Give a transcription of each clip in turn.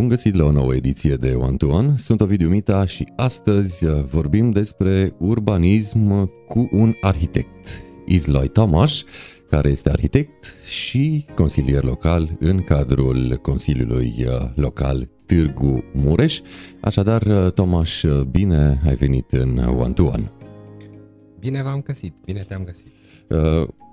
Bun găsit la o nouă ediție de One to One. Sunt Ovidiu Mita și astăzi vorbim despre urbanism cu un arhitect, Izloi Tomaș, care este arhitect și consilier local în cadrul Consiliului Local Târgu Mureș. Așadar, Tomaș, bine ai venit în One to One. Bine v-am găsit, bine te-am găsit.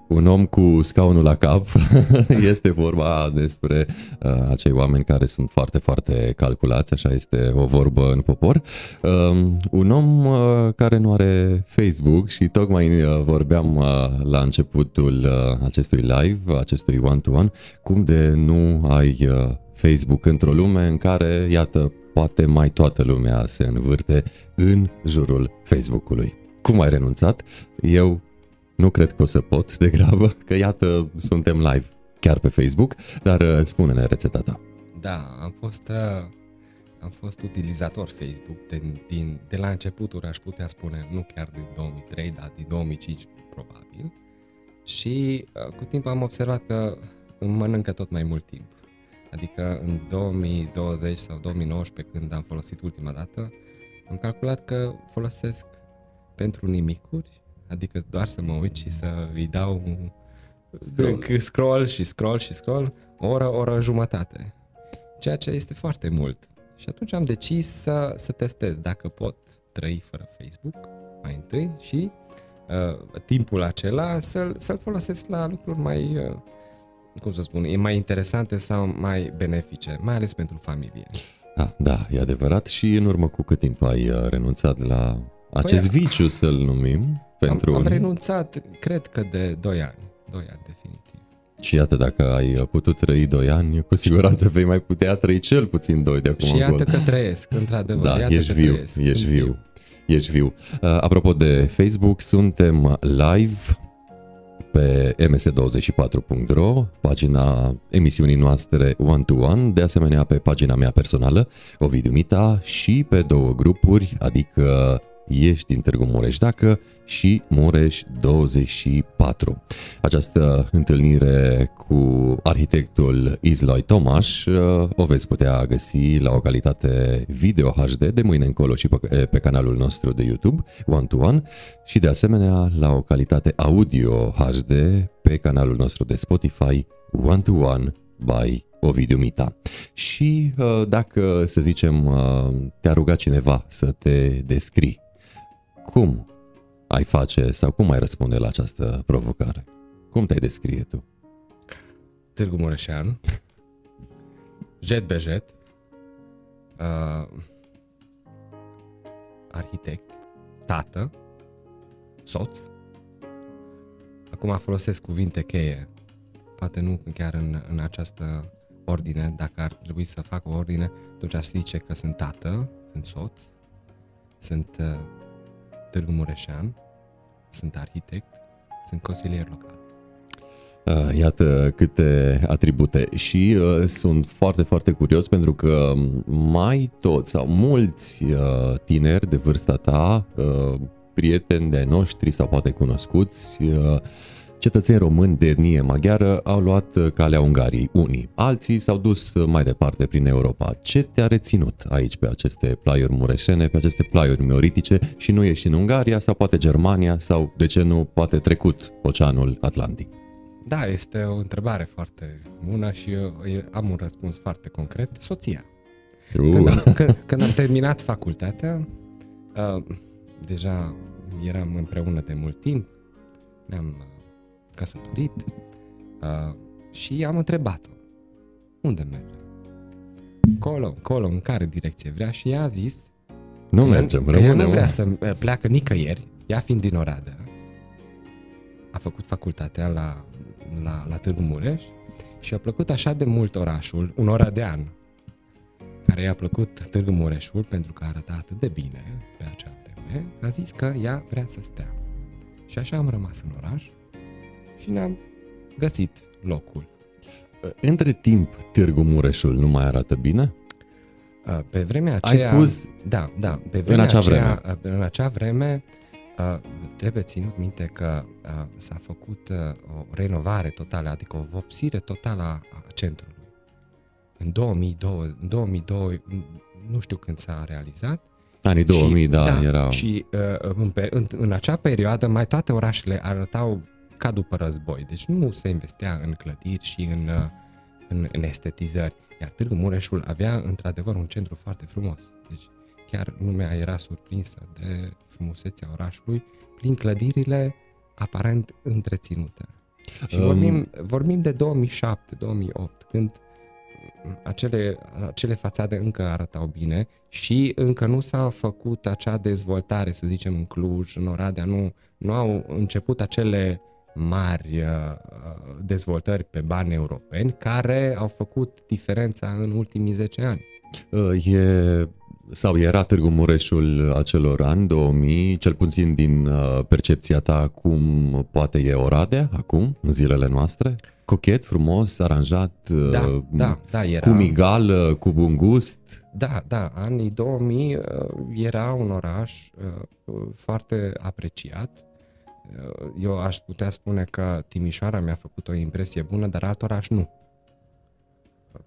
Uh, un om cu scaunul la cap. este vorba despre uh, acei oameni care sunt foarte, foarte calculați, așa este o vorbă în popor. Uh, un om uh, care nu are Facebook și tocmai uh, vorbeam uh, la începutul uh, acestui live, acestui one-to-one, cum de nu ai uh, Facebook într-o lume în care, iată, poate mai toată lumea se învârte în jurul Facebook-ului. Cum ai renunțat? Eu nu cred că o să pot de grabă, că iată, suntem live chiar pe Facebook, dar uh, spune-ne rețeta ta. Da, am fost, uh, am fost utilizator Facebook de, din, de la începuturi, aș putea spune, nu chiar din 2003, dar din 2005 probabil. Și uh, cu timp am observat că îmi mănâncă tot mai mult timp. Adică în 2020 sau 2019, când am folosit ultima dată, am calculat că folosesc pentru nimicuri Adică doar să mă uit și să îi dau scroll, scroll și scroll și scroll o oră, o oră jumătate. Ceea ce este foarte mult. Și atunci am decis să, să testez dacă pot trăi fără Facebook mai întâi și uh, timpul acela să-l, să-l folosesc la lucruri mai, uh, cum să spun, e mai interesante sau mai benefice, mai ales pentru familie. Da, da, e adevărat. Și în urmă cu cât timp ai uh, renunțat la acest păi, viciu, să-l numim? Pentru am, am renunțat, cred că de 2 ani. 2 ani, definitiv. Și iată, dacă ai putut trăi 2 ani, cu siguranță vei mai putea trăi cel puțin 2 de acum Și iată că trăiesc, într-adevăr. Da, iată ești că viu, trăiesc. ești viu. viu. Ești viu. Uh, apropo de Facebook, suntem live pe ms24.ro, pagina emisiunii noastre One to One, de asemenea pe pagina mea personală, Ovidiu Mita, și pe două grupuri, adică ești din Târgu Mureș Dacă și Mureș 24. Această întâlnire cu arhitectul Izloi Tomaș uh, o veți putea găsi la o calitate video HD de mâine încolo și pe, pe canalul nostru de YouTube One to One și de asemenea la o calitate audio HD pe canalul nostru de Spotify One to One by Ovidiu Mita. Și uh, dacă, să zicem, uh, te-a rugat cineva să te descrii cum ai face sau cum ai răspunde la această provocare? Cum te-ai descrie tu? Târgu Mureșean, jet be jet, uh, arhitect, tată, soț. Acum folosesc cuvinte cheie, poate nu chiar în, în această ordine, dacă ar trebui să fac o ordine, atunci aș zice că sunt tată, sunt soț, sunt uh, Târgu Mureșean, sunt arhitect, sunt consilier local. Uh, iată câte atribute și uh, sunt foarte, foarte curios pentru că mai toți sau mulți uh, tineri de vârsta ta, uh, prieteni de noștri sau poate cunoscuți, uh, cetățeni români de etnie maghiară au luat uh, calea Ungariei, unii. Alții s-au dus uh, mai departe prin Europa. Ce te-a reținut aici pe aceste plaiuri mureșene, pe aceste plaiuri mioritice și nu ești în Ungaria sau poate Germania sau, de ce nu, poate trecut Oceanul Atlantic? Da, este o întrebare foarte bună și eu am un răspuns foarte concret. Soția. Uh. Când, am, când, când am terminat facultatea, uh, deja eram împreună de mult timp, ne-am căsătorit uh, și am întrebat-o unde merge? Colo, colo, în care direcție vrea și ea a zis nu că mergem, că rămânem. nu vrea să pleacă nicăieri, ea fiind din Oradea, a făcut facultatea la, la, la Târgu Mureș și a plăcut așa de mult orașul, un oradean, care i-a plăcut Târgu Mureșul pentru că arăta atât de bine pe acea vreme, a zis că ea vrea să stea. Și așa am rămas în oraș și ne-am găsit locul. Între timp, Târgu Mureșul nu mai arată bine? Pe vremea aceea... Ai spus da, da, pe vremea în acea aceea, vreme. În acea vreme trebuie ținut minte că s-a făcut o renovare totală, adică o vopsire totală a centrului. în 2002, în 2002 nu știu când s-a realizat. Anii 2000, și, da, da, erau. Și uh, în, în, în acea perioadă mai toate orașele arătau ca după război. Deci nu se investea în clădiri și în, uh, în, în estetizări. Iar Târgu Mureșul avea într-adevăr un centru foarte frumos. Deci chiar lumea era surprinsă de frumusețea orașului prin clădirile aparent întreținute. Și um... vorbim, vorbim de 2007-2008, când acele, acele fațade încă arătau bine și încă nu s-a făcut acea dezvoltare, să zicem, în Cluj, în Oradea, nu, nu au început acele mari uh, dezvoltări pe bani europeni care au făcut diferența în ultimii 10 ani. Uh, e sau era Târgu Mureșul acelor ani, 2000, cel puțin din uh, percepția ta, cum poate e Oradea acum, în zilele noastre? Cochet, frumos, aranjat, da, da, da, era. cu migal, cu bun gust? Da, da, anii 2000 era un oraș foarte apreciat Uh, eu aș putea spune că Timișoara mi-a făcut o impresie bună, dar alt oraș nu.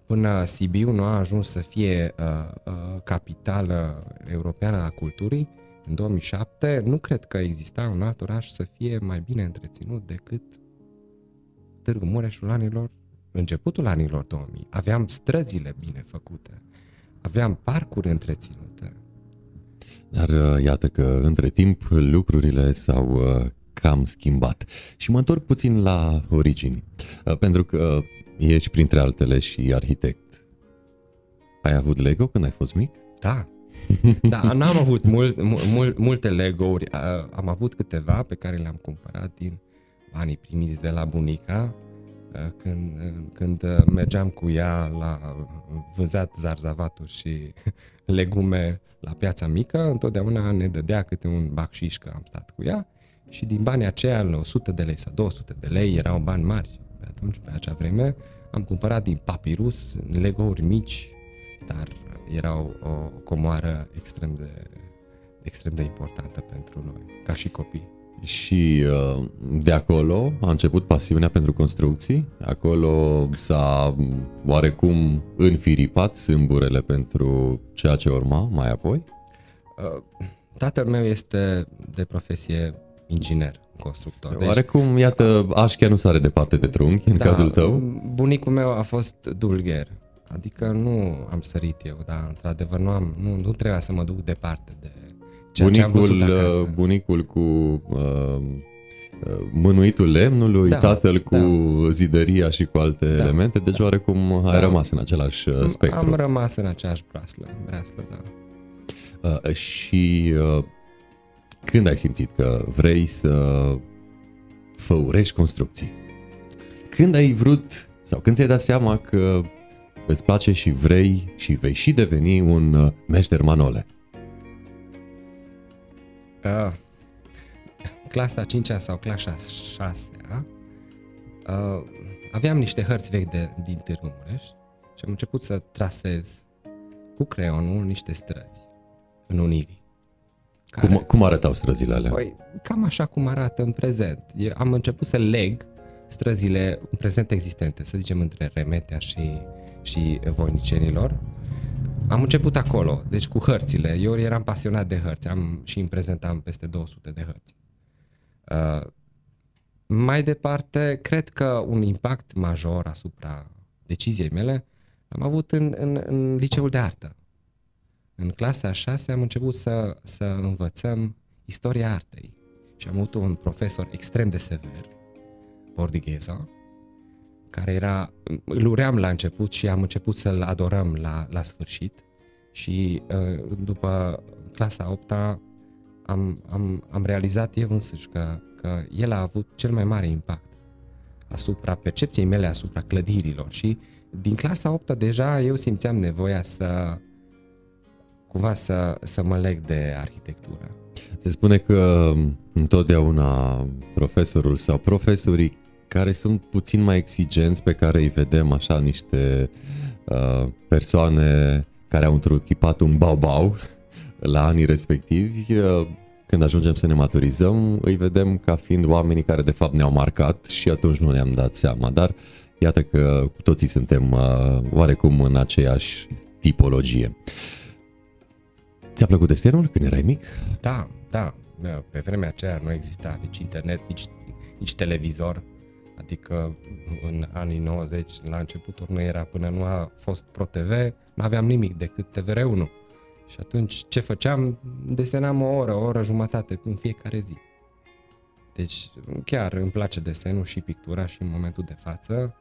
Până Sibiu nu a ajuns să fie uh, uh, capitală europeană a culturii, în 2007, nu cred că exista un alt oraș să fie mai bine întreținut decât Târgu Mureșul anilor, începutul anilor 2000. Aveam străzile bine făcute, aveam parcuri întreținute. Dar uh, iată că între timp lucrurile s-au uh, cam schimbat. Și mă întorc puțin la origini, uh, pentru că ești printre altele și arhitect. Ai avut Lego când ai fost mic? Da. Da, n-am avut mult, mult, multe Lego-uri. Uh, am avut câteva pe care le-am cumpărat din banii primiți de la bunica uh, când, când mergeam cu ea la vânzat zarzavaturi și legume la piața mică, întotdeauna ne dădea câte un bacșiș că am stat cu ea și din banii aceia, 100 de lei sau 200 de lei, erau bani mari pe atunci, pe acea vreme, am cumpărat din papirus Lego-uri mici, dar erau o comoară extrem de, extrem de importantă pentru noi, ca și copii. Și uh, de acolo a început pasiunea pentru construcții? Acolo s-a oarecum înfiripat sâmburele pentru ceea ce urma mai apoi? Uh, tatăl meu este de profesie inginer, constructor. Deci, Oarecum, iată, așchea nu sare departe de trunchi în da, cazul tău. Bunicul meu a fost dulgher, adică nu am sărit eu, dar într-adevăr nu, am, nu, nu trebuia să mă duc departe de ceea bunicul, ce am văzut acasă. Bunicul cu uh, mânuitul lemnului, da, tatăl cu da. zidăria și cu alte da, elemente, deci da. oarecum ai da. rămas în același uh, spectru. Am rămas în aceeași braslă, braslă da. Uh, și uh, când ai simțit că vrei să făurești construcții? Când ai vrut sau când ți-ai dat seama că îți place și vrei și vei și deveni un uh, meșter manole? Uh, clasa 5 sau clasa 6 uh, aveam niște hărți vechi de, din Târgu Mureș și am început să trasez cu creionul niște străzi în Unirii. Care... Cum, cum arătau străzile alea? Păi, cam așa cum arată în prezent. Eu am început să leg străzile în prezent existente, să zicem între Remetea și, și Voinicenilor. Am început acolo, deci cu hărțile. Eu eram pasionat de hărți am, și în prezent am peste 200 de hărți. Uh, mai departe, cred că un impact major asupra deciziei mele am avut în, în, în liceul de artă. În clasa a șase am început să, să învățăm istoria artei și am avut un profesor extrem de sever, Bordigheza, care era, îl uream la început și am început să-l adorăm la, la sfârșit și uh, după clasa 8 am, am, am realizat eu însuși că, că el a avut cel mai mare impact asupra percepției mele asupra clădirilor și din clasa 8 deja eu simțeam nevoia să cumva să, să mă leg de arhitectură. Se spune că întotdeauna profesorul sau profesorii care sunt puțin mai exigenți, pe care îi vedem așa niște uh, persoane care au întruchipat un bau-bau la anii respectivi, uh, când ajungem să ne maturizăm, îi vedem ca fiind oamenii care de fapt ne-au marcat și atunci nu ne-am dat seama. Dar iată că cu toții suntem uh, oarecum în aceeași tipologie. Ți-a plăcut desenul când erai mic? Da, da. Pe vremea aceea nu exista nici internet, nici, nici televizor. Adică în anii 90, la începuturi, nu era până nu a fost Pro TV, nu aveam nimic decât TVR1. Și atunci ce făceam? Desenam o oră, o oră jumătate în fiecare zi. Deci chiar îmi place desenul și pictura și în momentul de față,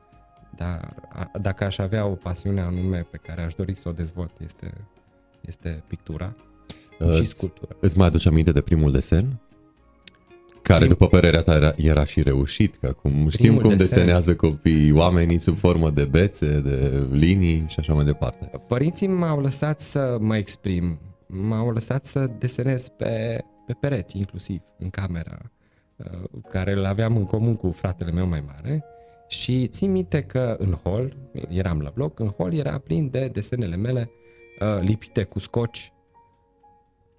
dar a, dacă aș avea o pasiune anume pe care aș dori să o dezvolt este, este pictura uh, și sculptura. Îți mai aduce aminte de primul desen? Care, după părerea ta, era, era și reușit, că acum știm cum desen. desenează copiii, oamenii sub formă de bețe, de linii și așa mai departe. Părinții m-au lăsat să mă exprim, m-au lăsat să desenez pe, pe pereți, inclusiv, în camera, uh, care îl aveam în comun cu fratele meu mai mare. Și țin minte că în hol, eram la bloc, în hol era plin de desenele mele uh, lipite cu scoci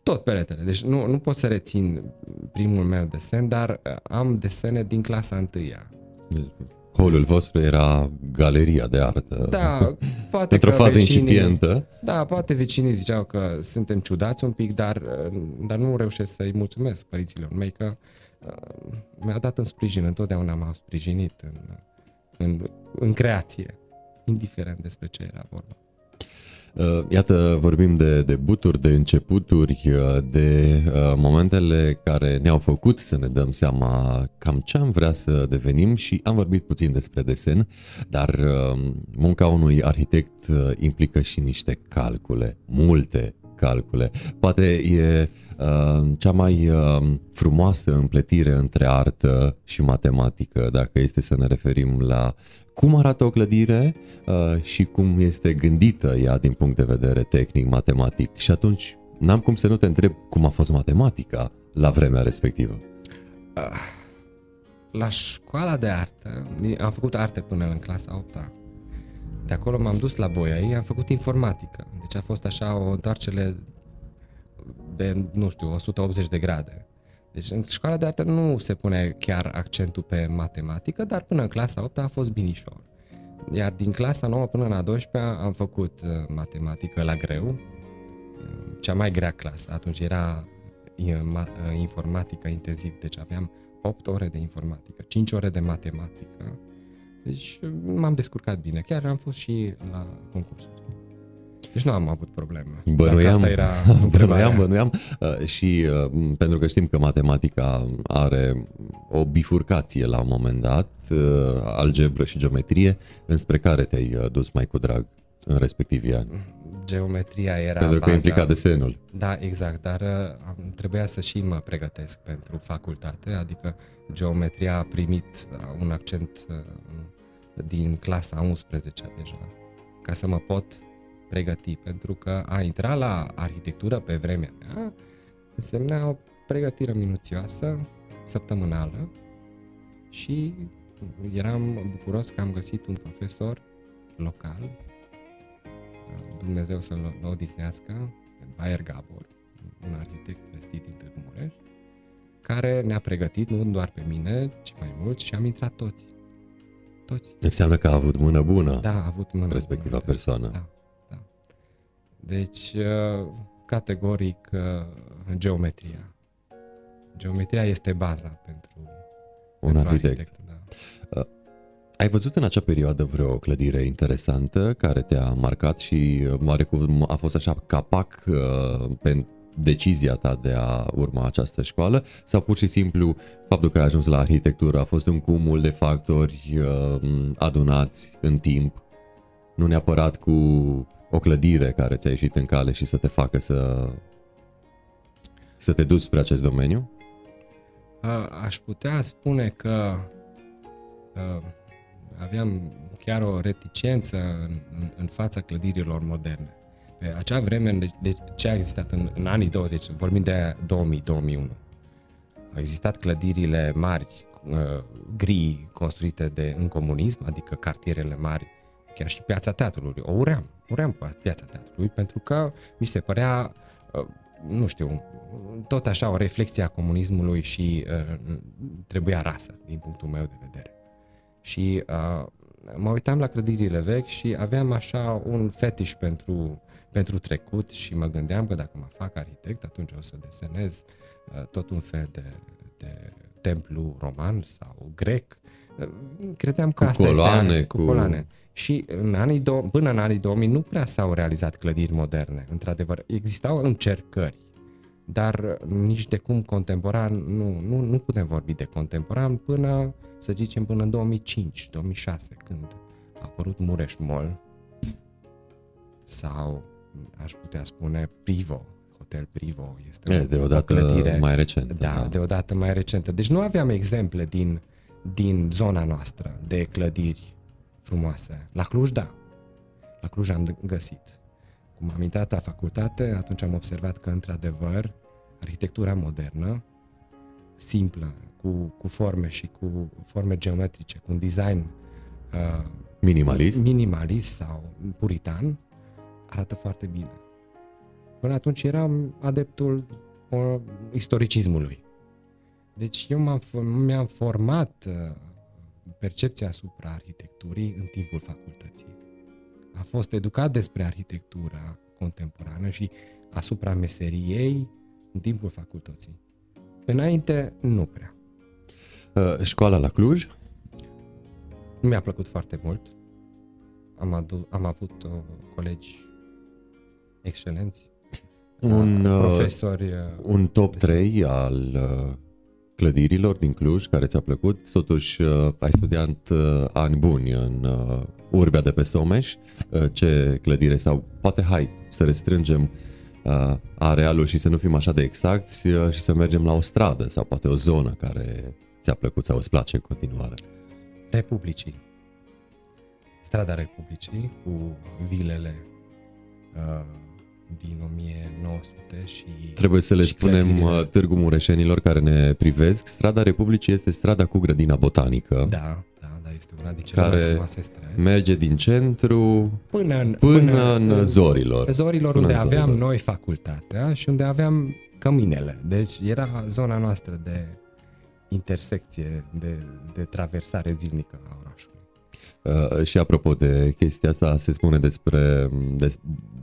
tot peretele. Deci nu, nu pot să rețin primul meu desen, dar uh, am desene din clasa întâia. Deci, holul vostru era galeria de artă. Da, poate Într-o fază vecinii, incipientă. Da, poate vecinii ziceau că suntem ciudați un pic, dar, uh, dar nu reușesc să-i mulțumesc părinților mei că uh, mi-a dat un sprijin, întotdeauna m-au sprijinit în, în, în creație, indiferent despre ce era vorba. Uh, iată, vorbim de debuturi, de începuturi, uh, de uh, momentele care ne-au făcut să ne dăm seama cam ce am vrea să devenim și am vorbit puțin despre desen, dar munca unui arhitect implică și niște calcule, multe calcule. Poate e uh, cea mai uh, frumoasă împletire între artă și matematică, dacă este să ne referim la cum arată o clădire uh, și cum este gândită ea din punct de vedere tehnic, matematic. Și atunci n-am cum să nu te întreb cum a fost matematica la vremea respectivă. Ah, la școala de artă, am făcut arte până în clasa 8 -a. De acolo m-am dus la Boiai, am făcut informatică. Deci a fost așa o întoarcere de, nu știu, 180 de grade. Deci în școala de artă nu se pune chiar accentul pe matematică, dar până în clasa 8 a fost binișor. Iar din clasa 9 până la 12 am făcut uh, matematică la greu, cea mai grea clasă. Atunci era uh, uh, informatică intensiv, deci aveam 8 ore de informatică, 5 ore de matematică. Deci m-am descurcat bine. Chiar am fost și la concursuri. Deci nu am avut probleme. Bănuiam, asta era bănuiam, bănuiam uh, și uh, pentru că știm că matematica are o bifurcație la un moment dat, uh, algebră și geometrie, înspre care te-ai uh, dus mai cu drag în respectivii ani? Geometria era Pentru că baza. implica desenul. Da, exact, dar uh, trebuia să și mă pregătesc pentru facultate, adică geometria a primit uh, un accent uh, din clasa 11 deja, ca să mă pot pregăti, pentru că a intra la arhitectură pe vremea mea însemna o pregătire minuțioasă, săptămânală și eram bucuros că am găsit un profesor local, Dumnezeu să-l odihnească, Bayer Gabor, un arhitect vestit din Târgu Mureș, care ne-a pregătit nu doar pe mine, ci mai mult și am intrat toți. Toți. Înseamnă că a avut mână bună. Da, a avut mână respectiva bună. persoană. Da. Deci, uh, categoric, uh, geometria. Geometria este baza pentru un pentru arhitect. arhitect da. Uh, ai văzut în acea perioadă vreo clădire interesantă care te-a marcat și cum a fost așa capac pentru decizia ta de a urma această școală sau pur și simplu faptul că ai ajuns la arhitectură a fost un cumul de factori adunați în timp, nu neapărat cu o clădire care ți-a ieșit în cale și să te facă să, să te duci spre acest domeniu? Aș putea spune că aveam chiar o reticență în, în, în fața clădirilor moderne. Pe acea vreme, de, de ce a existat în, în anii 20, vorbim de 2000-2001, au existat clădirile mari, gri, construite de, în comunism, adică cartierele mari, chiar și piața teatrului. O uream, uream piața teatrului pentru că mi se părea uh, nu știu, tot așa o reflexie a comunismului și uh, trebuia rasă, din punctul meu de vedere. Și uh, mă uitam la clădirile vechi și aveam așa un fetiș pentru, pentru trecut și mă gândeam că dacă mă fac arhitect, atunci o să desenez uh, tot un fel de, de templu roman sau grec. Uh, credeam că Cu asta coloane, este cu- cu coloane. Și în anii dou- până în anii 2000 nu prea s-au realizat clădiri moderne, într-adevăr. Existau încercări, dar nici de cum contemporan, nu, nu, nu putem vorbi de contemporan până, să zicem, până în 2005-2006, când a apărut Mureș Mall sau, aș putea spune, Privo, Hotel Privo. Este E, o- deodată o clădire, mai recent. da, deodată mai recentă. Deci nu aveam exemple din, din zona noastră de clădiri frumoase. La Cluj, da. La Cluj am găsit. Cum am intrat la facultate, atunci am observat că, într-adevăr, arhitectura modernă, simplă, cu, cu forme și cu forme geometrice, cu un design uh, Minimalist. minimalist sau puritan, arată foarte bine. Până atunci eram adeptul uh, istoricismului. Deci eu m-am, f- mi-am format uh, percepția asupra arhitecturii în timpul facultății. A fost educat despre arhitectura contemporană și asupra meseriei în timpul facultății. Înainte, nu prea. Uh, Școala la Cluj? Nu mi-a plăcut foarte mult. Am, adu- am avut uh, colegi excelenți, Un, uh, uh, profesori. Uh, Un top 3 al uh, clădirilor din Cluj care ți-a plăcut. Totuși uh, ai studiat uh, ani buni în uh, Urbea de pe Someș. Uh, ce clădire sau poate hai să restrângem uh, arealul și să nu fim așa de exacti uh, și să mergem la o stradă sau poate o zonă care ți-a plăcut sau îți place în continuare. Republicii. Strada Republicii cu vilele uh, din 1900 și Trebuie să le și spunem clădirile. uh, Târgu Mureșenilor care ne privesc. Strada Republicii este strada cu grădina botanică. Da, da, da, este una din cele Care mai frumoase străzi. Merge din centru Până în, până în zorilor. zorilor Până unde în aveam zorilor. noi facultatea și unde aveam căminele. Deci era zona noastră de intersecție, de, de traversare zilnică a orașului. Uh, și apropo de chestia asta, se spune despre de,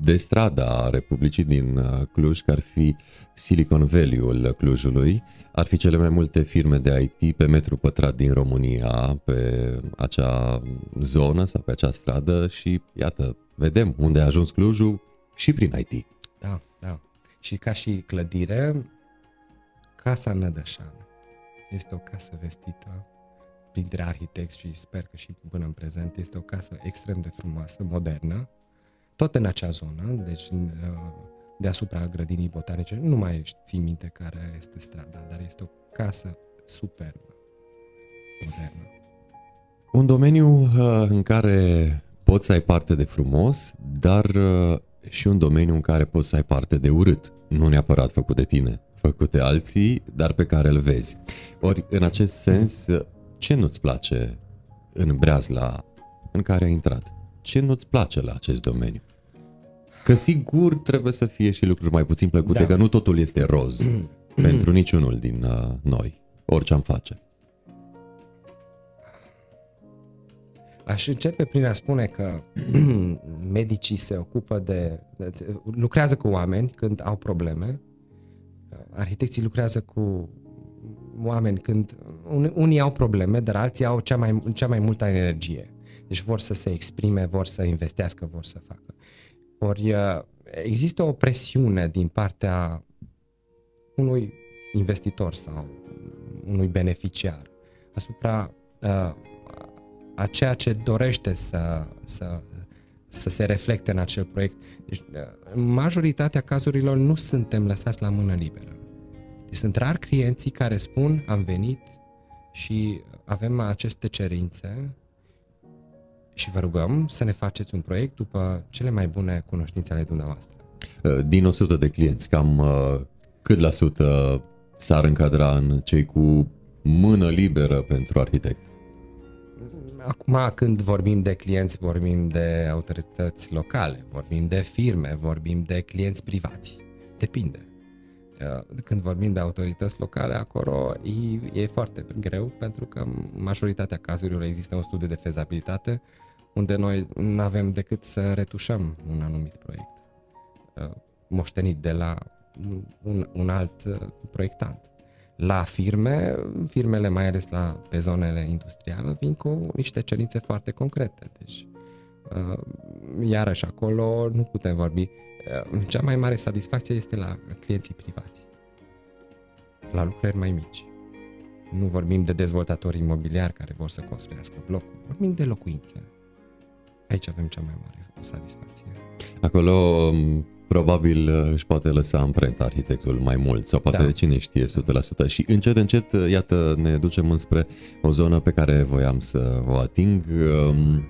de strada Republicii din uh, Cluj, că ar fi Silicon Valley-ul Clujului, ar fi cele mai multe firme de IT pe metru pătrat din România, pe acea zonă sau pe acea stradă și iată, vedem unde a ajuns Clujul și prin IT. Da, da. Și ca și clădire, Casa Nădășan este o casă vestită printre arhitecți și sper că și până în prezent este o casă extrem de frumoasă, modernă, tot în acea zonă, deci în, uh, deasupra grădinii botanice, nu mai țin minte care este strada, dar este o casă superbă, modernă. Un domeniu uh, în care poți să ai parte de frumos, dar uh, și un domeniu în care poți să ai parte de urât. Nu neapărat făcut de tine, făcut de alții, dar pe care îl vezi. Ori, în acest sens, uh, ce nu-ți place în breazla în care ai intrat? Ce nu-ți place la acest domeniu? Că sigur trebuie să fie și lucruri mai puțin plăcute, Da. că nu totul este roz pentru niciunul din uh, noi, orice am face. Aș începe prin a spune că medicii se ocupă de, de. lucrează cu oameni când au probleme, arhitecții lucrează cu oameni când. un- Unii au probleme, dar alții au cea mai, cea mai multă energie. Deci vor să se exprime, vor să investească, vor să facă. Ori uh, există o presiune din partea unui investitor sau unui beneficiar asupra uh, a ceea ce dorește să, să, să se reflecte în acel proiect. Deci, în majoritatea cazurilor nu suntem lăsați la mână liberă. Deci sunt rar clienții care spun am venit și avem aceste cerințe și vă rugăm să ne faceți un proiect după cele mai bune cunoștințe ale dumneavoastră. Uh, Din 100 de clienți, cam uh, cât la sută s-ar încadra în cei cu mână liberă pentru arhitect? Acum, când vorbim de clienți, vorbim de autorități locale, vorbim de firme, vorbim de clienți privați. Depinde. Uh, când vorbim de autorități locale, acolo e, e foarte greu pentru că majoritatea cazurilor există un studiu de fezabilitate unde noi nu avem decât să retușăm un anumit proiect uh, moștenit de la un, un alt uh, proiectant. La firme, firmele mai ales la, pe zonele industriale, vin cu niște cerințe foarte concrete. Deci, iarăși acolo nu putem vorbi cea mai mare satisfacție este la clienții privați, la lucrări mai mici. Nu vorbim de dezvoltatori imobiliari care vor să construiască blocuri, vorbim de locuințe. Aici avem cea mai mare satisfacție. Acolo um, probabil uh, își poate lăsa amprenta arhitectul mai mult sau poate da. cine știe 100% și încet încet uh, iată ne ducem înspre o zonă pe care voiam să o ating um,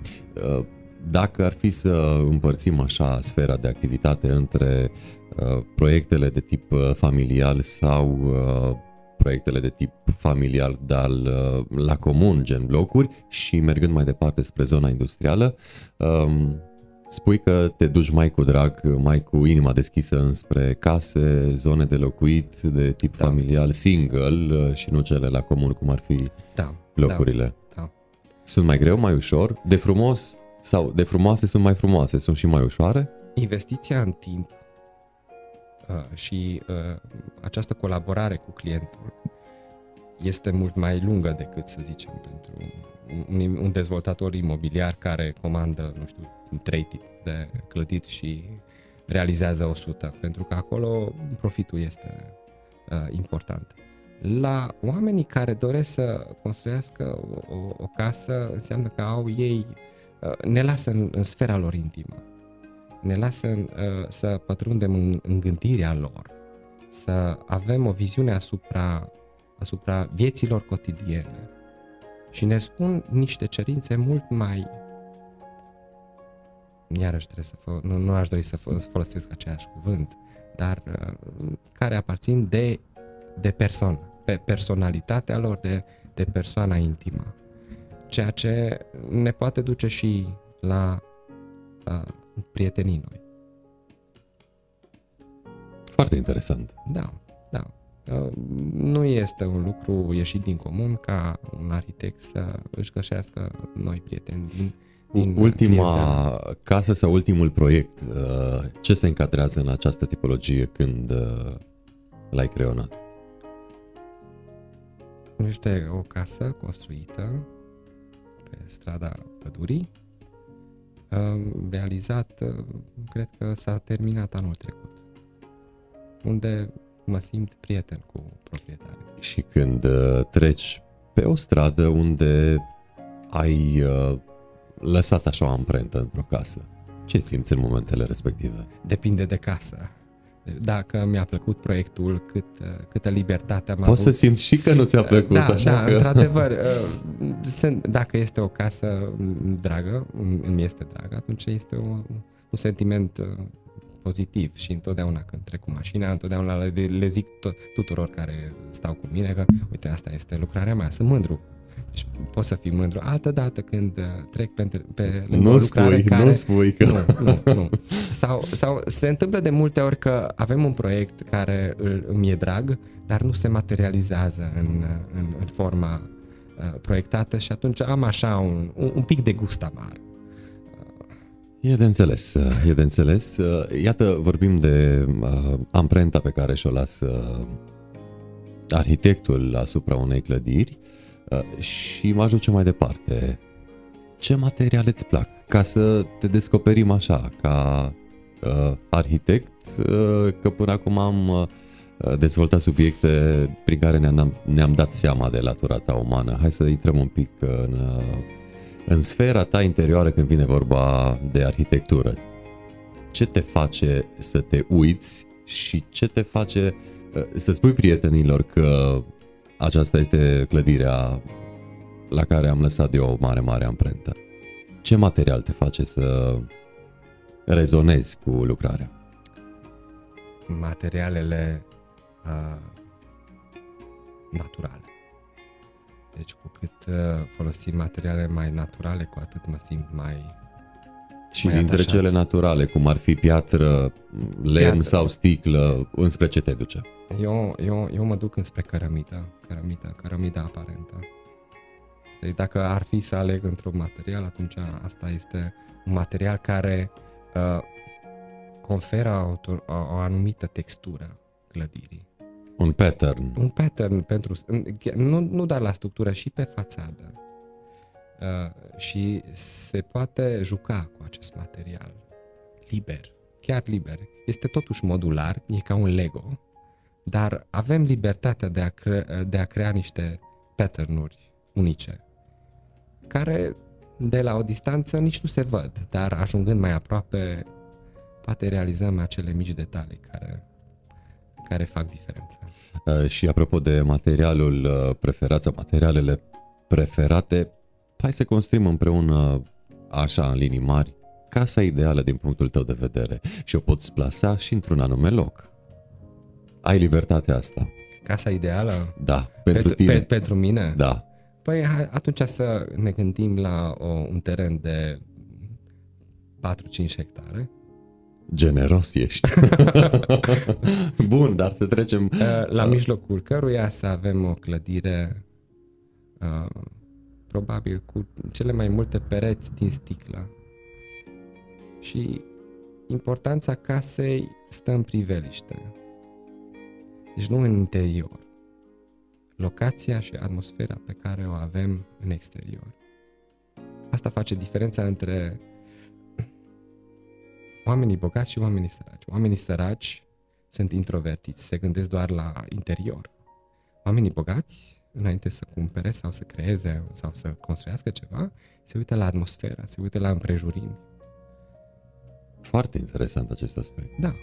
uh, dacă ar fi să împărțim așa sfera de activitate între uh, proiectele de tip uh, familial sau uh, proiectele de tip familial, dar uh, la comun, gen blocuri, și mergând mai departe spre zona industrială, um, spui că te duci mai cu drag, mai cu inima deschisă înspre case, zone de locuit de tip da. familial, single uh, și nu cele la comun, cum ar fi da. blocurile. Da. Da. Sunt mai greu, mai ușor, de frumos sau de frumoase sunt mai frumoase, sunt și mai ușoare? Investiția în timp uh, și uh, această colaborare cu clientul este mult mai lungă decât, să zicem, pentru un, un dezvoltator imobiliar care comandă, nu știu, trei tipuri de clădiri și realizează 100, pentru că acolo profitul este uh, important. La oamenii care doresc să construiască o, o, o casă, înseamnă că au ei Uh, ne lasă în, în sfera lor intimă, ne lasă în, uh, să pătrundem în, în gândirea lor, să avem o viziune asupra, asupra vieților cotidiene. Și ne spun niște cerințe mult mai iarăși trebuie să fă, nu, nu aș dori să folosesc același cuvânt, dar uh, care aparțin de, de persoană, pe personalitatea lor, de, de persoana intimă ceea ce ne poate duce și la uh, prietenii noi. Foarte interesant. Da, da. Uh, nu este un lucru ieșit din comun ca un arhitect să își găsească noi prieteni din, din Ultima clientele. casă sau ultimul proiect, uh, ce se încadrează în această tipologie când uh, l-ai creionat? Este o casă construită pe strada Pădurii, realizat, cred că s-a terminat anul trecut, unde mă simt prieten cu proprietarii. Și când uh, treci pe o stradă unde ai uh, lăsat așa o amprentă într-o casă, ce simți în momentele respective? Depinde de casă dacă mi-a plăcut proiectul, cât, câtă libertate am Poți avut. să simți și că nu ți-a plăcut, da, așa da, că... într-adevăr. Uh, dacă este o casă dragă, îmi este dragă, atunci este un, un sentiment uh, pozitiv și întotdeauna când trec cu mașina, întotdeauna le, le zic tuturor care stau cu mine că, uite, asta este lucrarea mea, sunt mândru deci pot să fii mândru. Altă dată când uh, trec pe, pe lângă nu o lucrare spui, care... Nu spui că... Nu, nu, nu. Sau, sau se întâmplă de multe ori că avem un proiect care îl, îmi e drag, dar nu se materializează în, în, în forma uh, proiectată și atunci am așa un, un, un pic de gust amar. E de înțeles, e de înțeles. Iată, vorbim de uh, amprenta pe care și-o lasă arhitectul asupra unei clădiri. Uh, și mă ajunge mai departe. Ce materiale îți plac? Ca să te descoperim așa, ca uh, arhitect, uh, că până acum am uh, dezvoltat subiecte prin care ne-am, ne-am dat seama de latura ta umană. Hai să intrăm un pic în, uh, în sfera ta interioară când vine vorba de arhitectură. Ce te face să te uiți și ce te face uh, să spui prietenilor că aceasta este clădirea la care am lăsat eu o mare, mare amprentă. Ce material te face să rezonezi cu lucrarea? Materialele uh, naturale. Deci cu cât uh, folosim materiale mai naturale, cu atât mă simt mai Și mai dintre atașat. cele naturale, cum ar fi piatră, lemn Piatră. sau sticlă, înspre ce te duce? Eu, eu, eu mă duc înspre cărămidă, cărămidă, cărămidă aparentă. Este, dacă ar fi să aleg într-un material, atunci asta este un material care uh, conferă o, o, o anumită textură clădirii. Un pattern. Un pattern pentru, nu, nu doar la structură, și pe fațadă. Uh, și se poate juca cu acest material. Liber, chiar liber. Este totuși modular, e ca un Lego, dar avem libertatea de a, cre- de a crea niște patternuri unice, care de la o distanță nici nu se văd, dar ajungând mai aproape, poate realizăm acele mici detalii care, care fac diferența. Uh, Și apropo de materialul uh, preferat sau materialele preferate, hai să construim împreună, așa, în linii mari, casa ideală din punctul tău de vedere și o poți plasa și într-un anume loc. Ai libertatea asta. Casa ideală Da, pentru tine. Pe, pentru mine? Da. Păi hai, atunci să ne gândim la o, un teren de 4-5 hectare. Generos ești. Bun, dar să trecem... Uh, La mijlocul căruia să avem o clădire uh, probabil cu cele mai multe pereți din sticlă. Și importanța casei stă în priveliște. Deci nu în interior. Locația și atmosfera pe care o avem în exterior. Asta face diferența între oamenii bogați și oamenii săraci. Oamenii săraci sunt introvertiți, se gândesc doar la interior. Oamenii bogați, înainte să cumpere sau să creeze sau să construiască ceva, se uită la atmosferă, se uită la împrejurimi. Foarte interesant acest aspect. Da.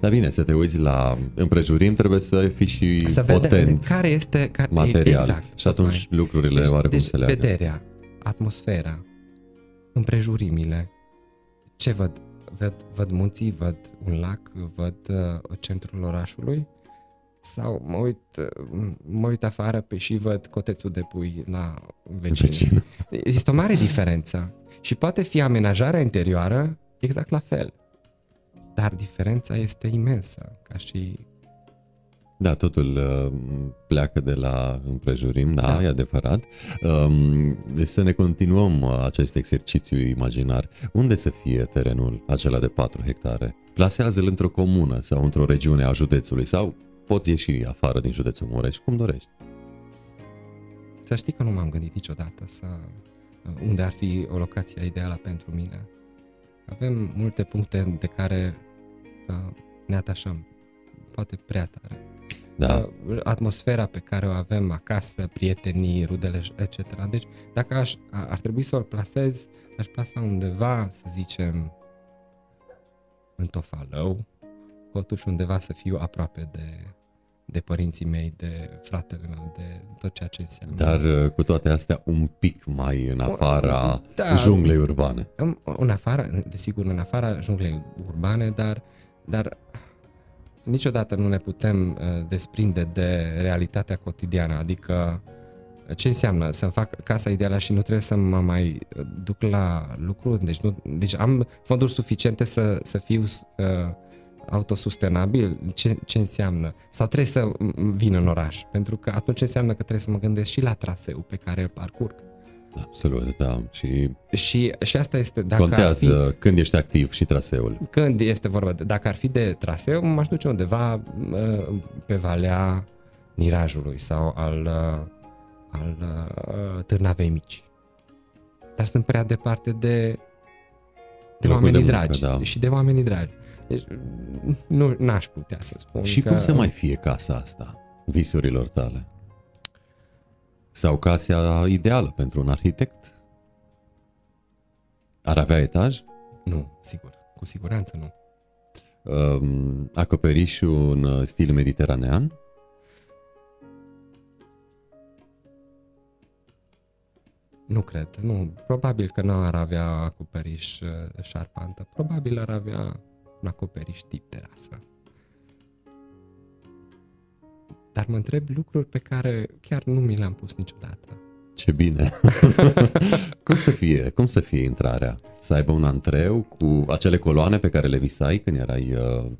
Dar bine, să te uiți la împrejurim, trebuie să fii și Să potent vedem care este care, material. Exact, și atunci tocmai. lucrurile deci, oarecum deci se leagă. vederea, atmosfera, împrejurimile, ce văd? Văd, văd munții, văd un lac, văd uh, centrul orașului sau mă uit, uh, mă uit afară pe și văd cotețul de pui la vecin. Vecin. Există o mare diferență și poate fi amenajarea interioară exact la fel. Dar diferența este imensă, ca și Da, totul uh, pleacă de la împrejurim, da, Da. e adevărat. Um, Să ne continuăm uh, acest exercițiu imaginar. Unde să fie terenul acela de 4 hectare? Plasează-l într-o comună sau într-o regiune a județului sau poți ieși afară din județul Mureș, cum dorești. Să știi că nu m-am gândit niciodată să unde ar fi o locație ideală pentru mine. Avem multe puncte de care uh, ne atașăm, poate prea tare. Da, Uh, Atmosfera pe care o avem acasă, prietenii, rudele, etc. Deci, dacă aș, a- ar trebui să o plasez, aș plasa undeva, să zicem, în Tofalău, totuși undeva să fiu aproape de, de părinții mei, de fratele meu, de tot ceea ce înseamnă. dar uh, cu toate astea un pic mai în afara Da. junglei urbane. În, în afară, desigur, în afara junglei urbane, dar, dar niciodată nu ne putem uh, desprinde de realitatea cotidiană, adică ce înseamnă să-mi fac casa ideală și nu trebuie să mă mai uh, duc la lucru, deci, nu, deci am fonduri suficiente să, să fiu uh, autosustenabil, ce, ce înseamnă? Sau trebuie să m- vin în oraș, pentru că atunci înseamnă că trebuie să mă gândesc și la traseu pe care îl parcurg. Absolut, da. Și Și, și asta este, dacă ar fi, contează când ești activ și traseul. când este vorba de, dacă ar fi de traseu, m-aș duce undeva uh, pe Valea Nirajului sau al, uh, al uh, Târnavei Mici. Dar sunt prea departe de, de Locul oamenii de muncă, dragi da. și de oamenii dragi. Deci nu n-aș putea să spun Și că... cum să mai fie casa asta, visurilor tale? Sau casa ideală pentru un arhitect? Ar avea etaj? Nu, sigur. Cu siguranță nu. Um, acoperișul în uh, stil mediteranean? Nu cred, nu. Probabil că nu ar avea acoperiș uh, șarpantă. Probabil ar avea un acoperiș tip terasă. Dar mă întreb lucruri pe care chiar nu mi le-am pus niciodată. Ce ce bine. cum să fie? Cum să fie intrarea? Să aibă un antreu cu acele coloane pe care le visai când erai uh,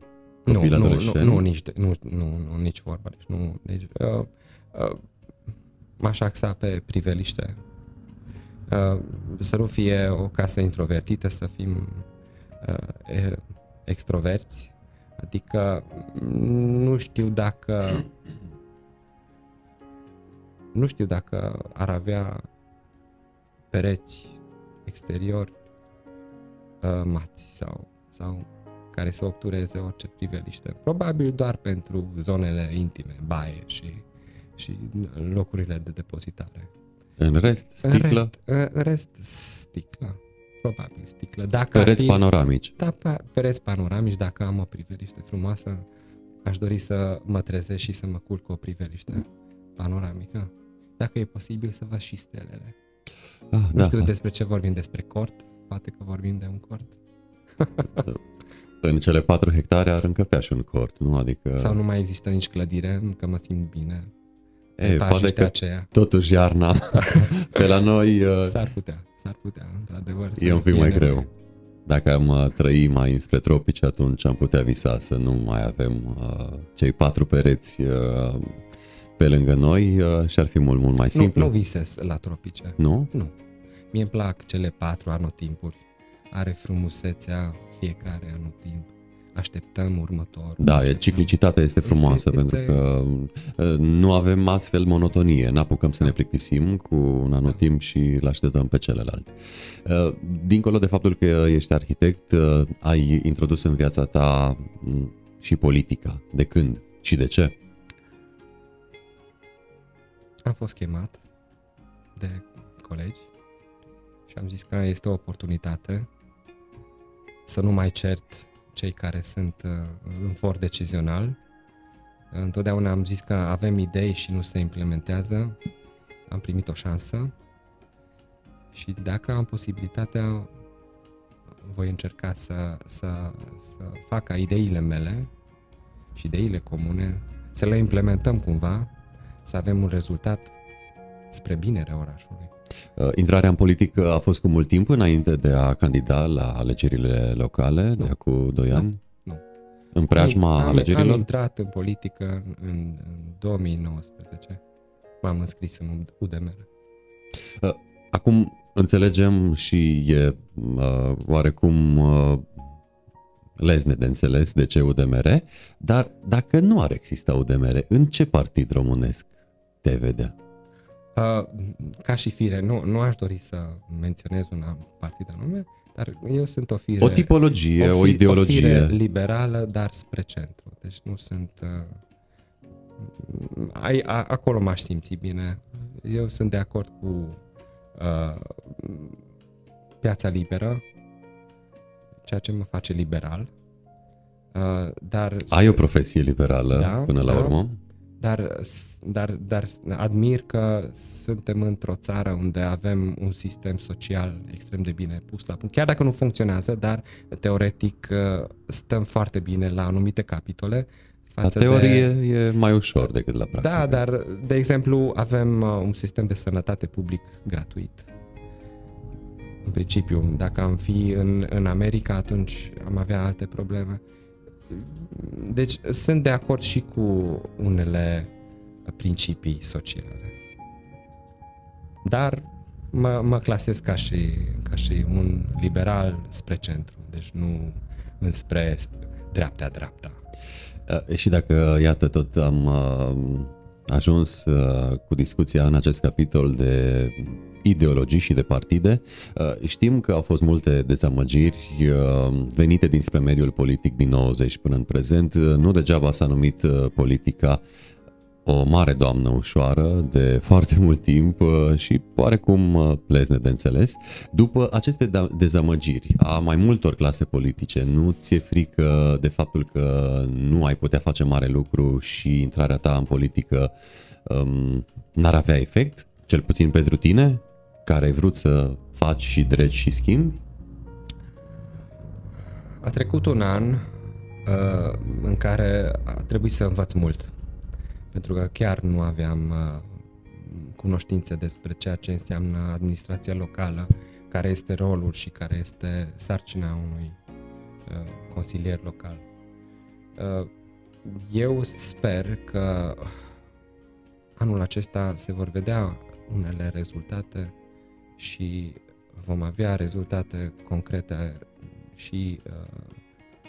copil nu, adolescent? Nu, nu, nici, de, nu, nu, nu, nici vorba. Deci, nu, deci, uh, uh, m-aș axa pe priveliște. Uh, să nu fie o casă introvertită, să fim uh, extroverți. Adică nu știu dacă nu știu dacă ar avea pereți exterior uh, mați sau, sau care să obtureze orice priveliște. Probabil doar pentru zonele intime, baie și, și locurile de depozitare. În rest, sticlă? În rest, în rest sticlă. Probabil sticlă. Dacă pereți fi, panoramici. Da, pereți panoramici. Dacă am o priveliște frumoasă, aș dori să mă trezesc și să mă culc cu o priveliște panoramică. Dacă e posibil să văd și stelele. Ah, nu da, știu da. despre ce vorbim, despre cort. Poate că vorbim de un cort. în cele patru hectare ar încăpea și un cort, nu? Adică... Sau nu mai există nici clădire, că mă simt bine. E, poate că aceea. totuși iarna pe la noi... Uh, s-ar putea, s-ar putea, într-adevăr. E un pic mai nevoie. greu. Dacă am uh, trăi mai înspre tropice, atunci am putea visa să nu mai avem uh, cei patru pereți uh, pe lângă noi uh, și ar fi mult, mult mai simplu. Nu, nu visez la tropice. Nu? Nu. Mie îmi plac cele patru anotimpuri. Are frumusețea fiecare anotimp. Așteptăm următor. Da, așteptăm. ciclicitatea este frumoasă este, pentru este... că uh, nu avem astfel monotonie. N-apucăm să ne plictisim cu un anotimp și îl așteptăm pe celălalt. Uh, dincolo de faptul că ești arhitect, ai introdus în viața ta mm, și politica. De când și de ce? Am fost chemat de colegi și am zis că este o oportunitate să nu mai cert cei care sunt uh, în for decizional. Întotdeauna am zis că avem idei și nu se implementează. Am primit o șansă și dacă am posibilitatea, voi încerca să, să, să fac ca ideile mele și ideile comune, să le implementăm cumva să avem un rezultat spre binerea orașului. Uh, intrarea în politică a fost cu mult timp înainte de a candida la alegerile locale nu. de acum 2 ani? Nu. În preajma am, alegerilor? Am intrat în politică în, în, în 2019. M-am înscris în UDMR. Uh, acum înțelegem și e uh, oarecum uh, lezne de înțeles de ce UDMR, dar dacă nu ar exista UDMR, în ce partid românesc te vedea? Uh, ca și fire, nu, nu aș dori să menționez un partid anume, dar eu sunt o fire... O tipologie, o, fi, o ideologie. O fire liberală, dar spre centru. Deci nu sunt... Uh, ai, a, acolo m-aș simți bine. Eu sunt de acord cu uh, piața liberă, ceea ce mă face liberal. Uh, dar Ai o profesie liberală da, până la da, urmă? Dar, dar, dar admir că suntem într-o țară unde avem un sistem social extrem de bine pus la punct. Chiar dacă nu funcționează, dar teoretic uh, stăm foarte bine la anumite capitole. Față la teorie de... e mai ușor decât la practică. Da, dar, de exemplu, avem uh, un sistem de sănătate public gratuit în principiu. Dacă am fi în, în America, atunci am avea alte probleme. Deci sunt de acord și cu unele principii sociale. Dar mă, mă clasez ca și, ca și un liberal spre centru, deci nu înspre dreapta-dreapta. Și dacă, iată, tot am uh, ajuns uh, cu discuția în acest capitol de ideologii și de partide. Uh, știm că au fost multe dezamăgiri uh, venite dinspre mediul politic din 90 până în prezent. Uh, nu degeaba s-a numit politica o mare doamnă ușoară de foarte mult timp și oarecum plezne de înțeles. După aceste da, dezamăgiri a mai multor clase politice, nu ți-e frică de faptul că nu ai putea face mare lucru și intrarea ta în politică um, n-ar avea efect, cel puțin pentru tine? Care ai vrut să faci și dregi și schimbi? A trecut un an uh, în care a trebuit să învăț mult. Pentru că chiar nu aveam uh, cunoștințe despre ceea ce înseamnă administrația locală, care este rolul și care este sarcina unui uh, consilier local. Uh, eu sper că anul acesta se vor vedea unele rezultate și vom avea rezultate concrete și uh,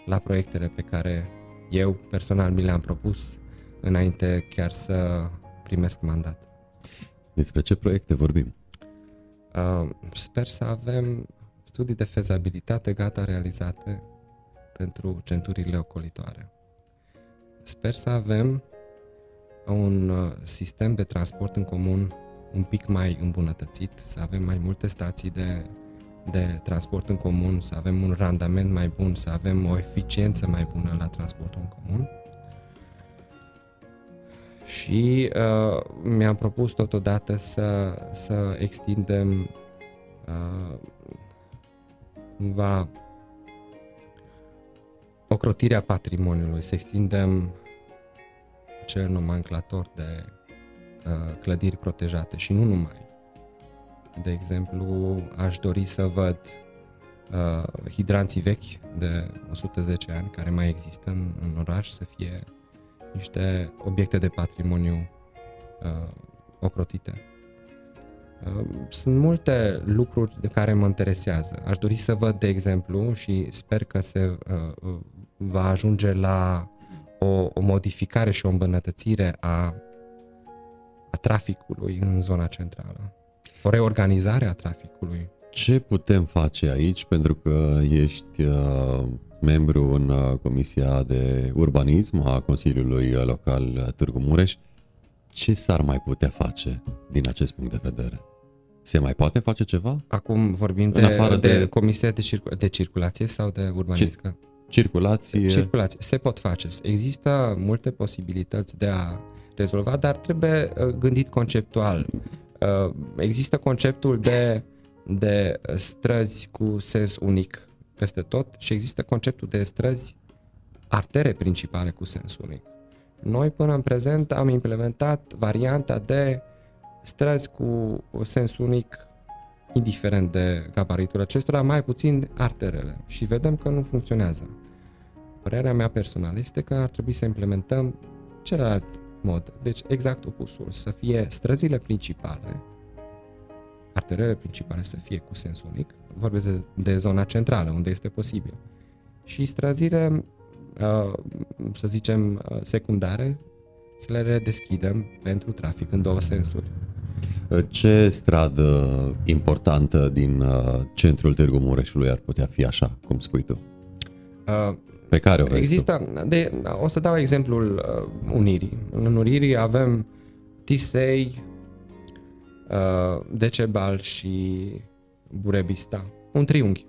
la proiectele pe care eu personal mi le-am propus înainte chiar să primesc mandat. Despre ce proiecte vorbim? Uh, sper să avem studii de fezabilitate gata realizate pentru centurile ocolitoare. Sper să avem un uh, sistem de transport în comun un pic mai îmbunătățit, să avem mai multe stații de, de transport în comun, să avem un randament mai bun, să avem o eficiență mai bună la transportul în comun. Și uh, mi-am propus totodată să, să extindem uh, cumva ocrotirea patrimoniului, să extindem acel nomenclator de uh, clădiri protejate și nu numai. De exemplu, aș dori să văd uh, hidranții vechi de 110 ani care mai există în, în oraș să fie niște obiecte de patrimoniu uh, ocrotite. Uh, sunt multe lucruri de care mă interesează. Aș dori să văd, de exemplu, și sper că se uh, va ajunge la o, o modificare și o îmbunătățire a, a traficului în zona centrală. O reorganizare a traficului. Ce putem face aici, pentru că ești uh, membru în uh, Comisia de Urbanism a Consiliului Local Târgu Mureș, ce s-ar mai putea face din acest punct de vedere? Se mai poate face ceva? Acum vorbim de, afară de, de Comisia de, circul- de Circulație sau de Urbanism? Ce, circulație. Circulație. Se pot face. Există multe posibilități de a rezolva, dar trebuie uh, gândit conceptual. Uh, există conceptul de, de străzi cu sens unic peste tot și există conceptul de străzi artere principale cu sens unic. Noi până în prezent am implementat varianta de străzi cu sens unic indiferent de gabaritul acestora, mai puțin arterele și vedem că nu funcționează. Părerea mea personală este că ar trebui să implementăm celălalt mod, deci exact opusul, să fie străzile principale, arterele principale să fie cu sens unic, vorbesc de, de zona centrală, unde este posibil, și străzile, uh, să zicem, uh, secundare, să le redeschidem pentru trafic în două sensuri. Ce stradă importantă din uh, centrul Târgu Mureșului ar putea fi așa, cum spui tu? Uh, Pe care o vezi Există, de, o să dau exemplul uh, Unirii. În Unirii avem Tisei, uh, Decebal și Burebista. Un triunghi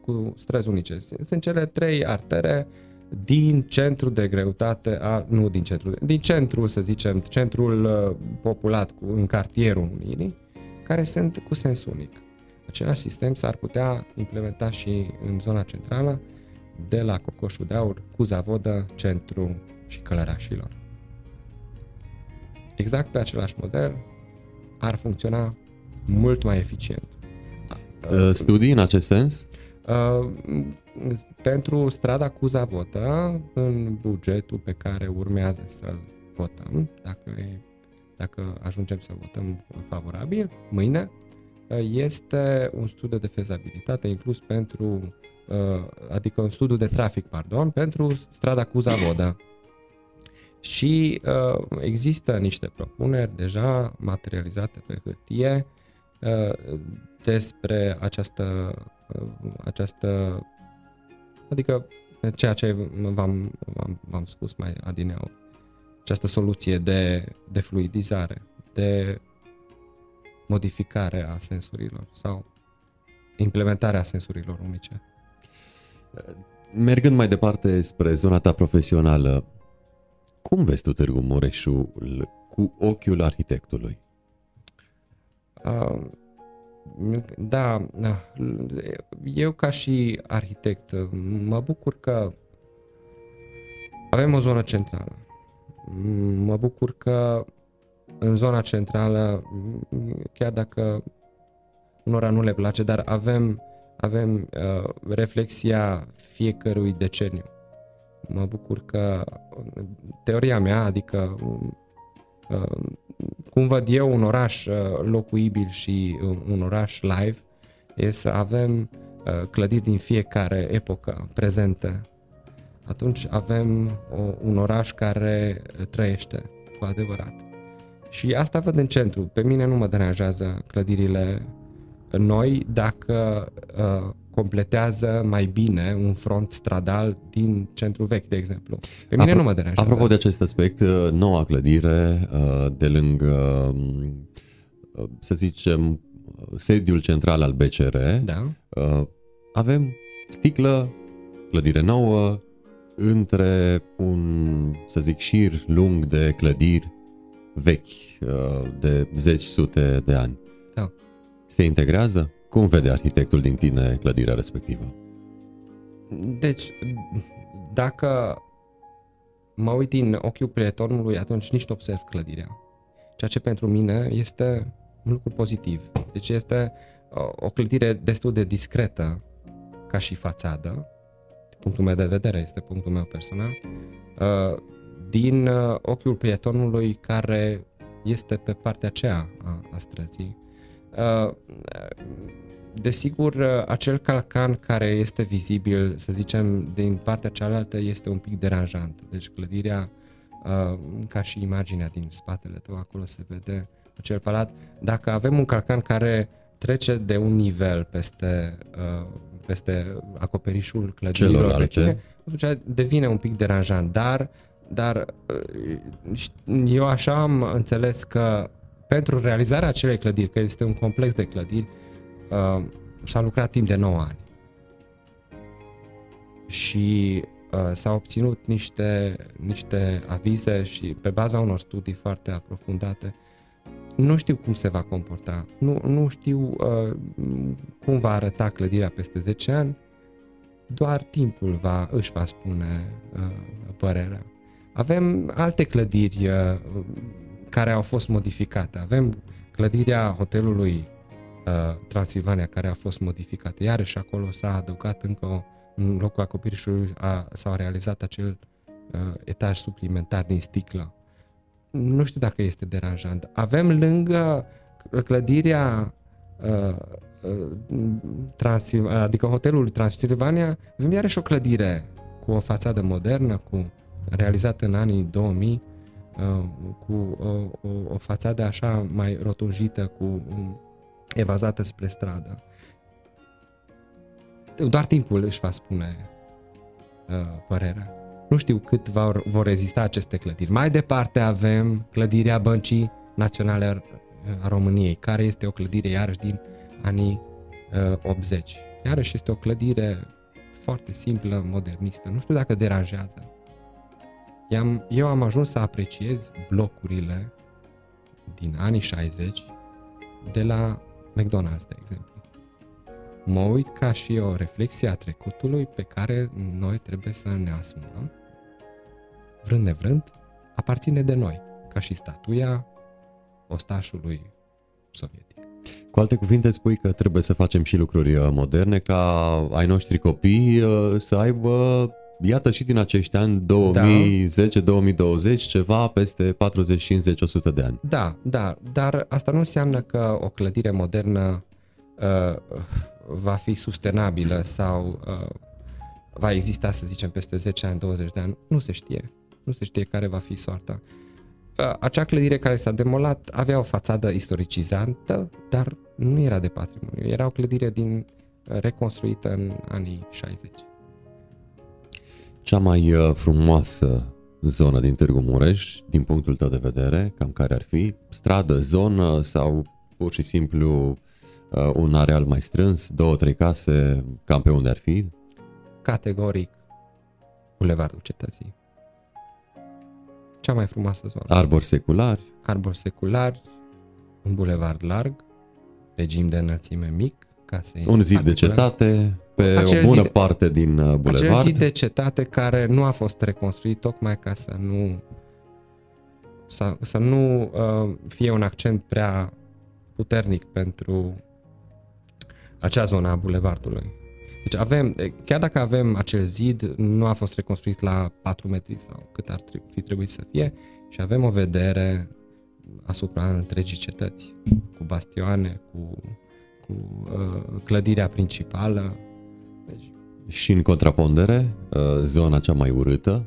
cu străzi unice. Sunt cele trei artere uh, din centrul de greutate, a, nu din centrul, din centrul, să zicem, centrul uh, populat cu, în cartierul Unirii, care sunt cu sens unic. Același sistem s-ar putea implementa și în zona centrală, de la Cocoșul de Aur, cu Zavodă, Centru și Călărașilor. Exact pe același model ar funcționa mult mai eficient. Uh, studii în acest sens? Uh, pentru strada Cuza-Votă, în bugetul pe care urmează să-l votăm, dacă, e, dacă ajungem să votăm favorabil, mâine, este un studiu de fezabilitate inclus pentru, uh, adică un studiu de trafic, pardon, pentru strada Cuza-Vodă. Și uh, există niște propuneri deja materializate pe hârtie uh, despre această, această Adică ceea ce v-am, v-am, v-am spus mai adineau, această soluție de, de fluidizare, de modificare a sensurilor sau implementarea sensurilor unice. Mergând mai departe spre zona ta profesională, cum vezi tu Târgu Mureșul cu ochiul arhitectului? Uh, da, eu ca și arhitect mă bucur că avem o zonă centrală. Mă bucur că în zona centrală, chiar dacă unora nu le place, dar avem, avem uh, reflexia fiecărui deceniu. Mă bucur că teoria mea, adică uh, cum văd eu un oraș uh, locuibil și un oraș live, e să avem uh, clădiri din fiecare epocă prezentă. Atunci avem o, un oraș care trăiește cu adevărat. Și asta văd în centru. Pe mine nu mă deranjează clădirile noi dacă uh, completează mai bine un front stradal din centru vechi, de exemplu. Pe mine Apro- nu mă deranjează. Apropo de acest aspect, uh, noua clădire uh, de lângă, uh, să zicem, sediul central al BCR, da. avem sticlă, clădire nouă, între un, să zic, șir lung de clădiri vechi, de zeci sute de ani. Da. Se integrează? Cum vede arhitectul din tine clădirea respectivă? Deci, dacă mă uit din ochiul prietonului, atunci nici nu observ clădirea. Ceea ce pentru mine este un lucru pozitiv. Deci este o clădire destul de discretă ca și fațadă, punctul meu de vedere, este punctul meu personal, uh, din uh, ochiul prietonului care este pe partea aceea a străzii Uh, desigur, uh, acel calcan care este vizibil, să zicem, din partea cealaltă este un pic deranjant. Deci clădirea, uh, ca și imaginea din spatele tău, acolo se vede acel palat. Dacă avem un calcan care trece de un nivel peste, peste acoperișul clădirilor vecine, atunci devine un pic deranjant. Dar, dar eu așa am înțeles că pentru realizarea acelei clădiri, că este un complex de clădiri, uh, s-a lucrat timp de 9 ani. Și uh, s-au obținut niște, niște avize și pe baza unor studii foarte aprofundate, nu știu cum se va comporta, nu, nu știu uh, cum va arăta clădirea peste 10 ani, doar timpul va, își va spune uh, părerea. Avem alte clădiri uh, care au fost modificate. Avem clădirea hotelului uh, Transilvania care a fost modificată. Iarăși acolo s-a adăugat încă o, în locul acoperișului a, s-a realizat acel uh, etaj suplimentar din sticlă. Nu știu dacă este deranjant. Avem lângă clădirea uh, uh, Transil, adică hotelul Transilvania, avem iarăși o clădire cu o fațadă modernă, cu realizată în anii 2000, Uh, cu o, o, o fațadă așa mai rotunjită, cu um, evazată spre stradă. Doar timpul își va spune uh, părerea. Nu știu cât vor, vor rezista aceste clădiri. Mai departe avem clădirea Băncii Naționale a României, care este o clădire iarăși din anii uh, 80. Iarăși este o clădire foarte simplă, modernistă. Nu știu dacă deranjează. I-am, eu am ajuns să apreciez blocurile din anii 60 de la McDonald's, de exemplu. Mă uit ca și o reflexie a trecutului pe care noi trebuie să ne asumăm. Vrând nevrând, aparține de noi, ca și statuia ostașului sovietic. Cu alte cuvinte, spui că trebuie să facem și lucruri uh, moderne ca ai noștri copii uh, să aibă iată și din acești ani 2010-2020 ceva peste 40, 50, 100 de ani. Da, da, dar asta nu înseamnă că o clădire modernă uh, va fi sustenabilă sau uh, va exista, să zicem, peste 10 ani, 20 de ani. Nu se știe. Nu se știe care va fi soarta. Uh, acea clădire care s-a demolat avea o fațadă istoricizantă, dar nu era de patrimoniu. Era o clădire din uh, reconstruită în anii 60 cea mai uh, frumoasă zonă din Târgu Mureș, din punctul tău de vedere, cam care ar fi? Stradă, zonă sau pur și simplu uh, un areal mai strâns, două, trei case, cam pe unde ar fi? Categoric, Bulevardul Cetății. Cea mai frumoasă zonă. Arbori seculari? Arbori seculari, un bulevard larg, regim de înălțime mic, case Un zid de cetate, pe acel o bună zid, parte din uh, bulevard. Acel zid de cetate care nu a fost reconstruit tocmai ca să nu să, să nu uh, fie un accent prea puternic pentru acea zonă a bulevardului. Deci avem, chiar dacă avem acel zid, nu a fost reconstruit la 4 metri sau cât ar fi trebuit să fie și avem o vedere asupra întregii cetăți, cu bastioane, cu, cu uh, clădirea principală. Deci... Și în contrapondere, uh, zona cea mai urâtă,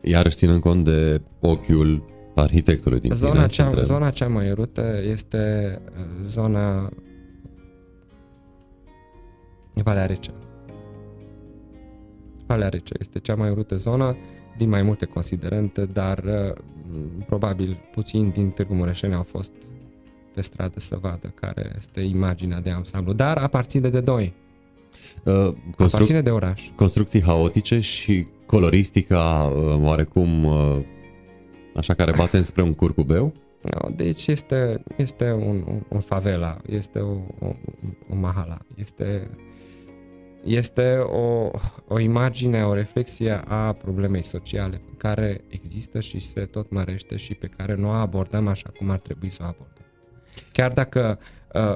iarăși ținând cont de ochiul arhitectului din zona cea, zona cea mai urâtă este uh, zona Valea Rece. Valea Rece este cea mai urâtă zonă din mai multe considerente, dar uh, probabil puțin din Târgu Mureșeni au fost pe stradă să vadă care este imaginea de ansamblu, dar aparține de doi. Uh, construc- aparține de oraș. Construcții haotice și coloristica uh, oarecum uh, așa care bate spre un curcubeu? Deci este, este un, un favela, este o, o, o mahala, este este o, o imagine, o reflexie a problemei sociale care există și se tot mărește și pe care nu o abordăm așa cum ar trebui să o abordăm. Chiar dacă uh,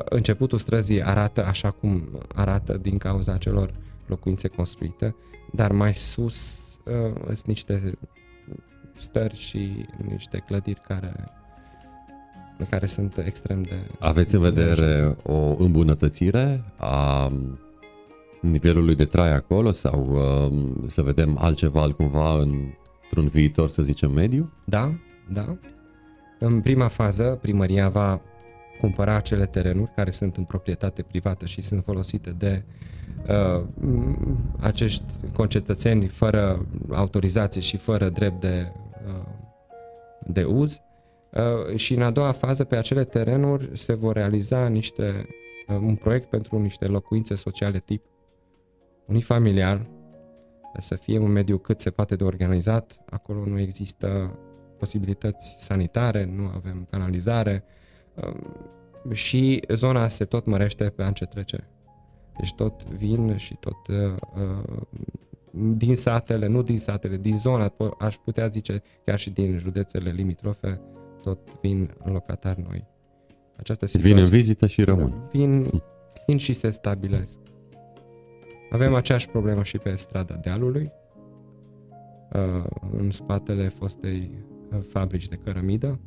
începutul străzii arată așa cum arată din cauza celor locuințe construite, dar mai sus uh, sunt niște stări și niște clădiri care care sunt extrem de... Aveți în vedere o îmbunătățire a nivelului de trai acolo sau uh, să vedem altceva altcumva într-un viitor, să zicem, mediu? Da, da. În prima fază, primăria va cumpăra acele terenuri care sunt în proprietate privată și sunt folosite de uh, acești concetățeni fără autorizație și fără drept de, uh, de uz. Uh, și în a doua fază, pe acele terenuri se vor realiza niște, uh, un proiect pentru niște locuințe sociale tip unifamiliar, să fie un mediu cât se poate de organizat, acolo nu există posibilități sanitare, nu avem canalizare um, și zona se tot mărește pe an ce trece. Deci tot vin și tot uh, uh, din satele, nu din satele, din zona, aș putea zice chiar și din județele limitrofe, tot vin locatari noi. Această situație, vin în vizită și rămân. Vin, vin și se stabilesc. Avem aceeași problemă și pe strada dealului, uh, în spatele fostei uh, fabrici de cărămidă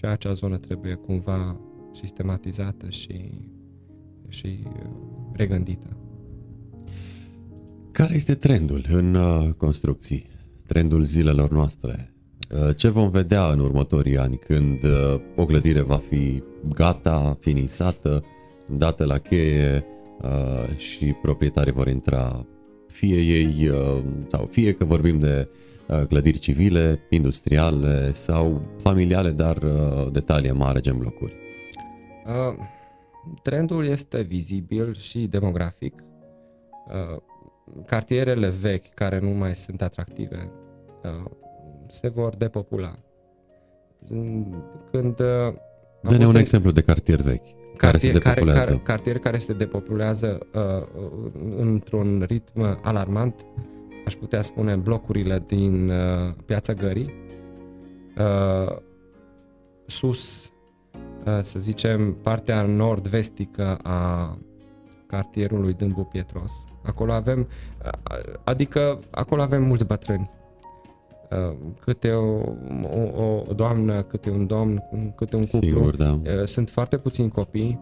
și acea zonă trebuie cumva sistematizată și, și uh, regândită. Care este trendul în construcții? Trendul zilelor noastre? Ce vom vedea în următorii ani când o clădire va fi gata, finisată, dată la cheie, uh, și proprietarii vor intra, fie ei, uh, sau fie că vorbim de uh, clădiri civile, industriale sau familiale, dar uh, de talie mare, gen blocuri. Uh, trendul este vizibil și demografic. Uh, cartierele vechi care nu mai sunt atractive uh, se vor depopula. Când uh, Dă-ne un exemplu de cartier vechi care se depopulează. Care, care, cartier care se depopulează uh, într-un ritm alarmant, aș putea spune blocurile din uh, Piața Gării, uh, sus, uh, să zicem, partea nord-vestică a cartierului Dâmbu Pietros. Acolo avem, uh, adică acolo avem mulți bătrâni Uh, câte o, o, o doamnă, câte un domn, câte un cuplu. Sigur, da. Uh, sunt foarte puțini copii.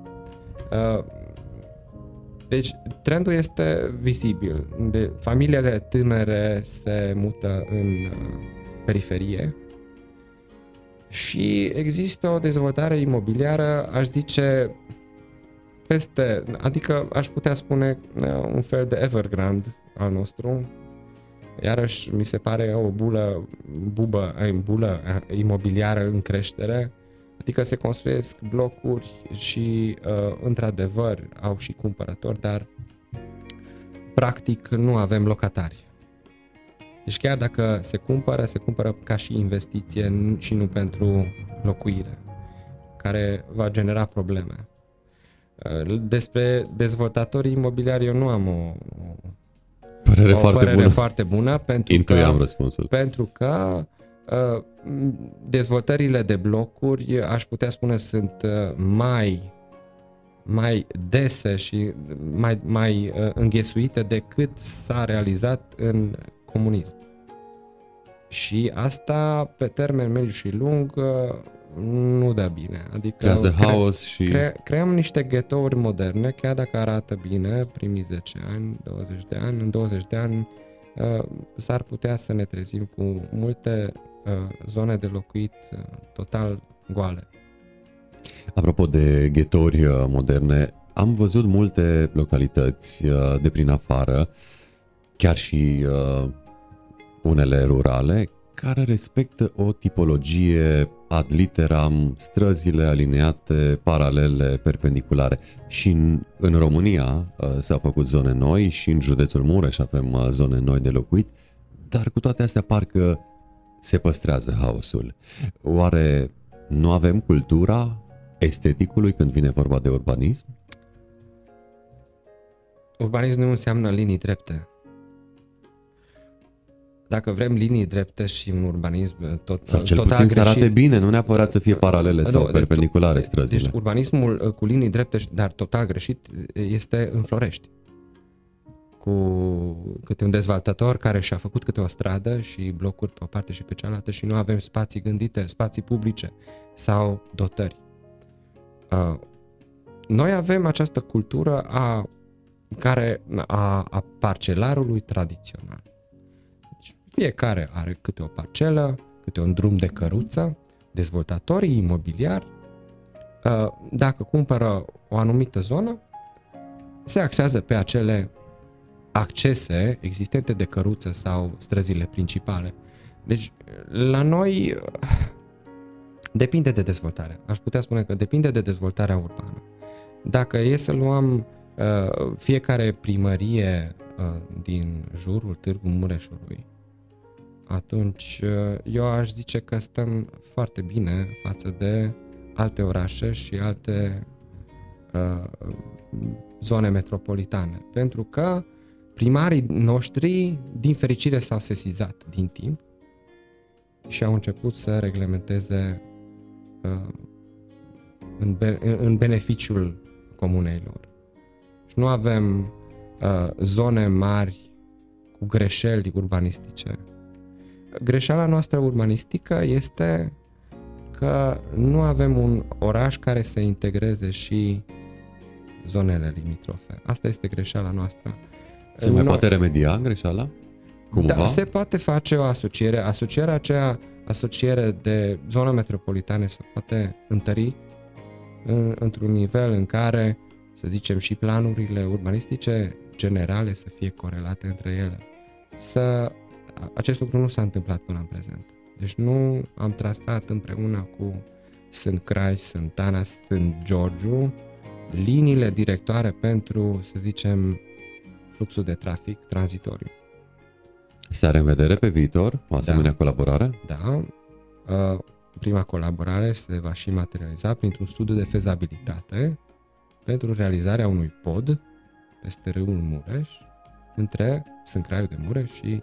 Uh, deci trendul este vizibil. De, familiile tânăre se mută în periferie și există o dezvoltare imobiliară, aș zice, peste, adică aș putea spune un fel de Evergrande al nostru, Iarăși mi se pare o bulă, bubă, bulă imobiliară în creștere, adică se construiesc blocuri și uh, într-adevăr au și cumpărători, dar practic nu avem locatari. Deci chiar dacă se cumpără, se cumpără ca și investiție și nu pentru locuire, care va genera probleme. Uh, despre dezvoltatorii imobiliari eu nu am o, Părere o foarte părere bună. foarte bună pentru Intuiam că, răspunsul. Pentru că uh, dezvoltările de blocuri, aș putea spune, sunt uh, mai mai dese și mai, mai uh, înghesuite decât s-a realizat în comunism. Și asta, pe termen mediu și lung, nu dă bine. Adică Creează cre- haos și... Cre- creăm niște ghetouri moderne, chiar dacă arată bine primii 10 ani, 20 de ani. În 20 de ani uh, s-ar putea să ne trezim cu multe uh, zone de locuit uh, total goale. Apropo de ghetouri uh, moderne, am văzut multe localități uh, de prin afară, chiar și uh, unele rurale, care respectă o tipologie ad literam, străzile alineate, paralele, perpendiculare. Și în, în România uh, s-au făcut zone noi și în județul Mureș avem uh, zone noi de locuit, dar cu toate astea parcă se păstrează haosul. Oare nu avem cultura esteticului când vine vorba de urbanism? Urbanism nu înseamnă linii drepte dacă vrem linii drepte și un urbanism tot Sau cel tot puțin greșit, să arate bine, nu neapărat să fie paralele sau deci, perpendiculare străzile. Deci urbanismul uh, cu linii drepte, dar total greșit, este în Florești. Cu câte un dezvoltator care și-a făcut câte o stradă și blocuri pe o parte și pe cealaltă și nu avem spații gândite, spații publice sau dotări. Uh, noi avem această cultură a, care, a, a parcelarului tradițional fiecare are câte o parcelă, câte un drum de căruță, dezvoltatorii imobiliari, uh, dacă cumpără o anumită zonă, se axează pe acele accese existente de căruță sau străzile principale. Deci, la noi depinde de dezvoltare. Aș putea spune că depinde de dezvoltarea urbană. Dacă e să luăm uh, fiecare primărie uh, din jurul Târgu Mureșului, atunci uh, eu aș zice că stăm foarte bine față de alte orașe și alte uh, zone metropolitane. Pentru că primarii noștri, din fericire, s-au sesizat din timp și au început să reglementeze uh, în, be- în beneficiul comunei lor. Și nu avem uh, zone mari cu greșeli urbanistice greșeala noastră urbanistică este că nu avem un oraș care să integreze și zonele limitrofe. Asta este greșeala noastră. Se mai Noi... poate remedia greșeala? Cumva? Da, se poate face o asociere. Asocierea aceea, asociere de zonă metropolitane se poate întări în, într-un nivel în care, să zicem, și planurile urbanistice generale să fie corelate între ele. Să acest lucru nu s-a întâmplat până în prezent. Deci nu am trasat împreună cu Sunt Crai, Sunt Ana, Sunt Georgiu liniile directoare pentru, să zicem, fluxul de trafic tranzitoriu. Se are în vedere pe viitor o asemenea da. colaborare? Da. Uh, prima colaborare se va și materializa printr-un studiu de fezabilitate pentru realizarea unui pod peste râul Mureș între Sâncraiul de Mureș și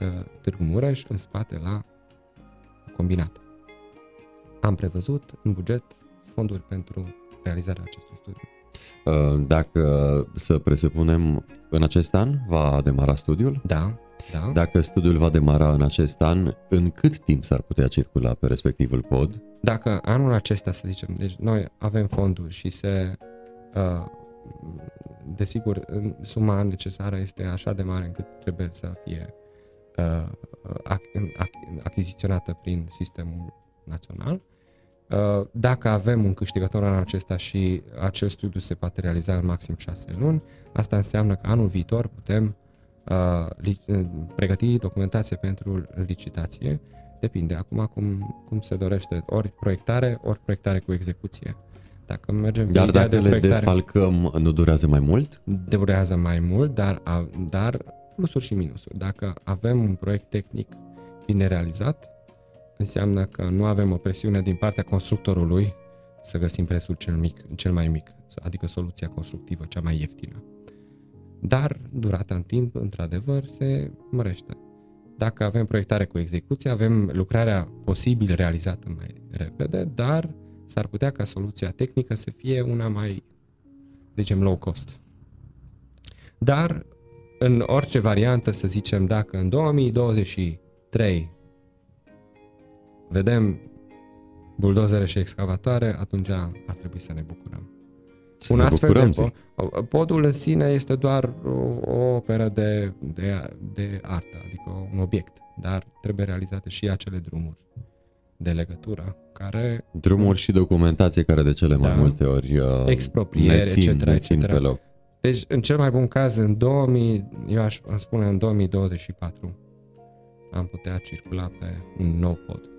Uh, Târgu Mureș, în spate la combinat. Am prevăzut în buget fonduri pentru realizarea acestui studiu. Uh, dacă să presupunem în acest an va demara studiul? Da, da. Dacă studiul va demara în acest an, în cât timp s-ar putea circula pe respectivul pod? Dacă anul acesta, să zicem, deci noi avem fonduri și se uh, desigur, suma necesară este așa de mare încât trebuie să fie uh, achiziționată prin sistemul național. Uh, dacă avem un câștigător în acesta și acest studiu se poate realiza în maxim 6 luni, asta înseamnă că anul viitor putem uh, pregăti documentație pentru licitație. Depinde acum cum, cum se dorește, ori proiectare, ori proiectare cu execuție. Dacă mergem Dar dacă de le defalcăm, nu durează mai mult? Durează mai mult, dar, dar plusuri și minusuri. Dacă avem un proiect tehnic bine realizat, înseamnă că nu avem o presiune din partea constructorului să găsim prețul cel, mic, cel mai mic, adică soluția constructivă cea mai ieftină. Dar durata în timp, într-adevăr, se mărește. dacă avem proiectare cu execuție, avem lucrarea posibil realizată mai repede, dar s-ar putea ca soluția tehnică să fie una mai, zicem, low cost. Dar în orice variantă, să zicem, dacă în 2023 vedem buldozere și excavatoare, atunci ar trebui să ne bucurăm. Să un ne astfel bucurăm, de pod, podul în sine este doar o, o operă de, de, de artă, adică un obiect, dar trebuie realizate și acele drumuri de legătură care... Drumuri și documentație care de cele mai da, multe ori uh, expropriere, ne țin, etc., ne țin etc. pe loc. Deci, în cel mai bun caz, în 2000, eu aș spune în 2024, am putea circula pe un nou pod.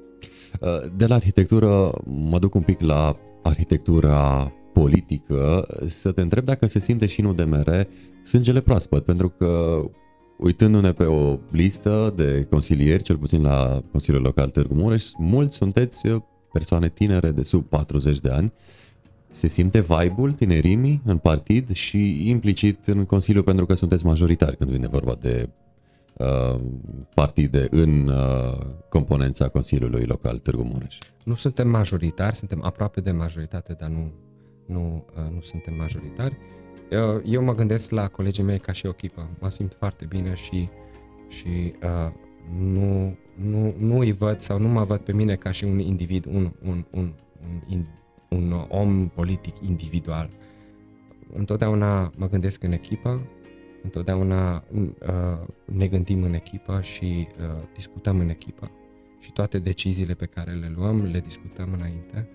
Uh, de la arhitectură mă duc un pic la arhitectura politică, să te întreb dacă se simte și în UDMR sângele proaspăt, pentru că uitându-ne pe o listă de consilieri, cel puțin la Consiliul Local Târgu Mureș, mulți sunteți persoane tinere de sub 40 de ani. Se simte vibe-ul tinerimii în partid și implicit în Consiliu pentru că sunteți majoritari când vine vorba de uh, partide în uh, componența Consiliului Local Târgu Mureș. Nu suntem majoritari, suntem aproape de majoritate, dar nu, nu, uh, nu suntem majoritari. Uh, eu mă gândesc la colegii mei ca și o echipă. Mă simt foarte bine și, și uh, nu, nu, nu îi văd sau nu mă văd pe mine ca și un individ, un, un, un, un, un om politic individual. Întotdeauna mă gândesc în echipă, întotdeauna uh, ne gândim în echipă și uh, discutăm în echipă. Și toate deciziile pe care le luăm, le discutăm înainte.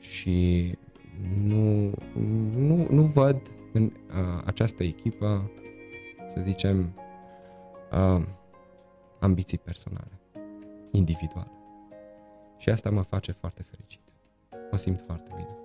Și nu, nu, nu văd în uh, această echipă, să zicem, uh, ambiții personale, individuale. Și asta mă face foarte fericit. Mă simt foarte bine.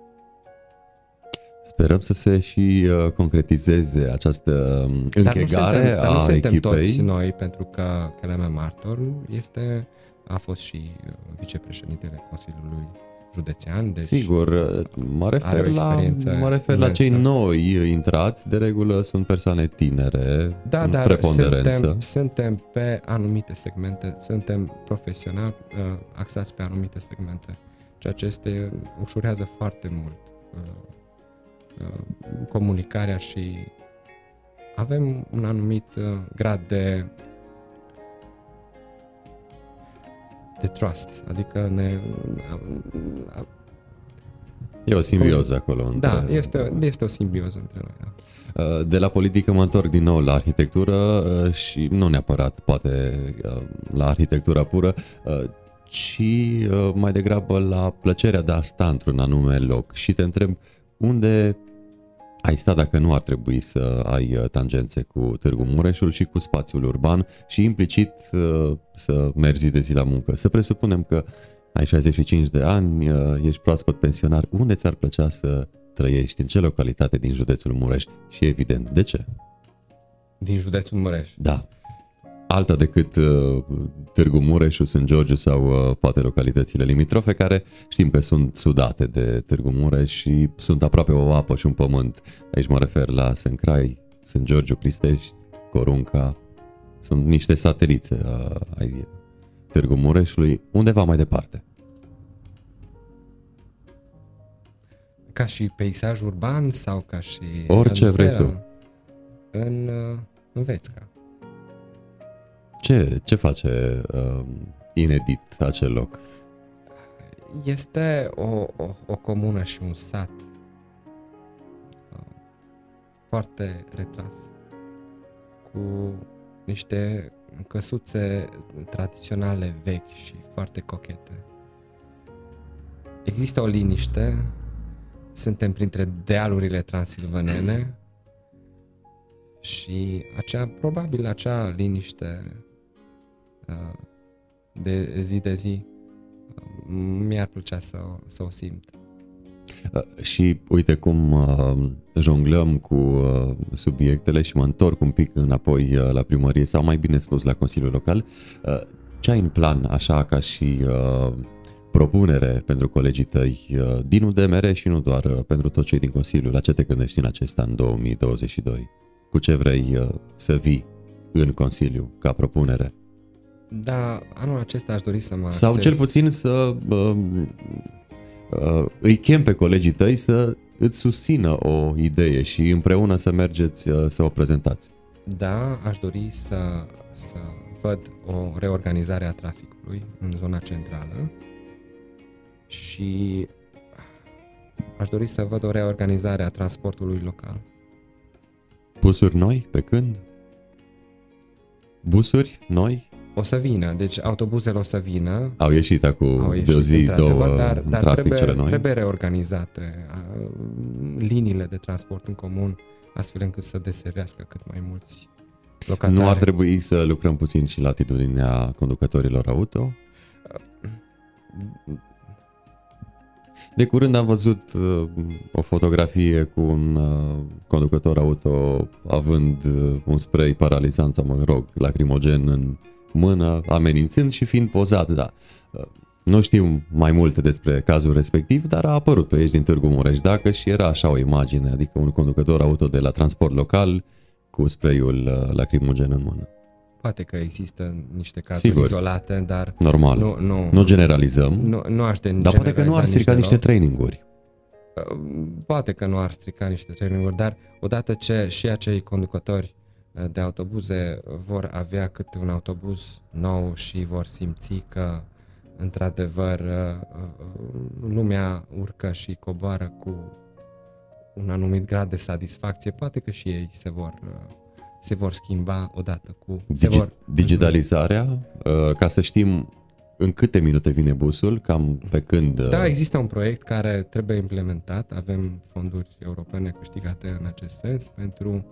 Sperăm să se și uh, concretizeze această um, închegare dar nu suntem, dar nu a suntem echipei. toți noi, pentru că Keleme Martor este, a fost și uh, vicepreședintele Consiliului județean. Deci Sigur, mă refer, la, mă refer la cei noi intrați, de regulă sunt persoane tinere, da, în dar preponderență. Suntem, suntem pe anumite segmente, suntem profesionali uh, axați pe anumite segmente, ceea ce este, ușurează foarte mult uh, uh, comunicarea și avem un anumit uh, grad de de trust, adică ne... E o simbioză acolo. Între... Da, este, este o simbioză între noi. Da. Uh, de la politică mă întorc din nou la arhitectură uh, și nu neapărat poate uh, la arhitectura pură, ci mai degrabă la plăcerea de a sta într-un anume loc și te întreb unde ai sta dacă nu ar trebui să ai uh, tangențe cu Târgu Mureșul și cu spațiul urban și implicit uh, să mergi de zi la muncă. Să presupunem că ai 65 de ani, uh, ești proaspăt pensionar, unde ți-ar plăcea să trăiești, în ce localitate din județul Mureș și evident, de ce? Din județul Mureș? Da alta decât uh, Târgu Mureș, Sunt Georgiu sau uh, poate localitățile limitrofe care știm că sunt sudate de Târgu Mureș și sunt aproape o apă și un pământ. Aici mă refer la Sâncrai, Sunt Georgiu, Cristești, Corunca. Sunt niște satelițe uh, ai Târgu Mureșului, undeva mai departe. Ca și peisaj urban sau ca și... Orice vrei tu. În, uh, în Vețca. Ce, ce face uh, inedit acel loc? Este o, o, o comună și un sat uh, foarte retras, cu niște căsuțe tradiționale vechi și foarte cochete. Există o liniște, suntem printre dealurile transilvanene și acea, probabil acea liniște Uh, de zi de zi, uh, mi-ar plăcea să, să o simt. Uh, și uite cum jonglăm cu subiectele și mă întorc un pic înapoi la primărie sau mai bine spus la Consiliul Local. Ce ai în plan, așa ca și propunere pentru colegii tăi din UDMR și nu doar pentru toți cei din Consiliu? La ce te gândești în acest an 2022? Cu ce vrei să vii în Consiliu ca propunere? Da, anul acesta aș dori să mă Sau axez- cel puțin să uh, uh, îi chem pe colegii tăi să îți susțină o idee și împreună să mergeți uh, să o prezentați. Da, aș dori să, să văd o reorganizare a traficului în zona centrală și aș dori să văd o reorganizare a transportului local. Busuri noi, pe când? Busuri noi? O să vină, deci autobuzele o să vină, Au ieșit acum au de ieșit o zi, într-adevăr, două, dar, în dar trafic trebuie, cele noi. trebuie reorganizate a, liniile de transport în comun astfel încât să deservească cât mai mulți locatari. Nu ar trebui să lucrăm puțin și la atitudinea conducătorilor auto? De curând am văzut uh, o fotografie cu un uh, conducător auto având uh, un spray paralizant sau, mă rog, lacrimogen în mână, amenințând și fiind pozat, da. Uh, Nu știu mai multe despre cazul respectiv, dar a apărut pe aici din Târgu Mureș dacă și era așa o imagine, adică un conducător auto de la transport local cu sprayul uh, lacrimogen în mână. Poate că există niște cazuri Sigur. izolate, dar Normal. nu, nu, Nu generalizăm, nu, nu aș de dar poate că nu ar strica niște traininguri. Poate că nu ar strica niște traininguri, dar odată ce și acei conducători uh, de autobuze vor avea câte un autobuz nou și vor simți că într-adevăr uh, uh, lumea urcă și coboară cu un anumit grad de satisfacție, poate că și ei se vor, uh, se vor schimba odată cu... se Digi- vor, digitalizarea, uh, ca să știm în câte minute vine busul, cam pe când... uh, Da, există un proiect care trebuie implementat. Avem fonduri europene câștigate în acest sens pentru uh,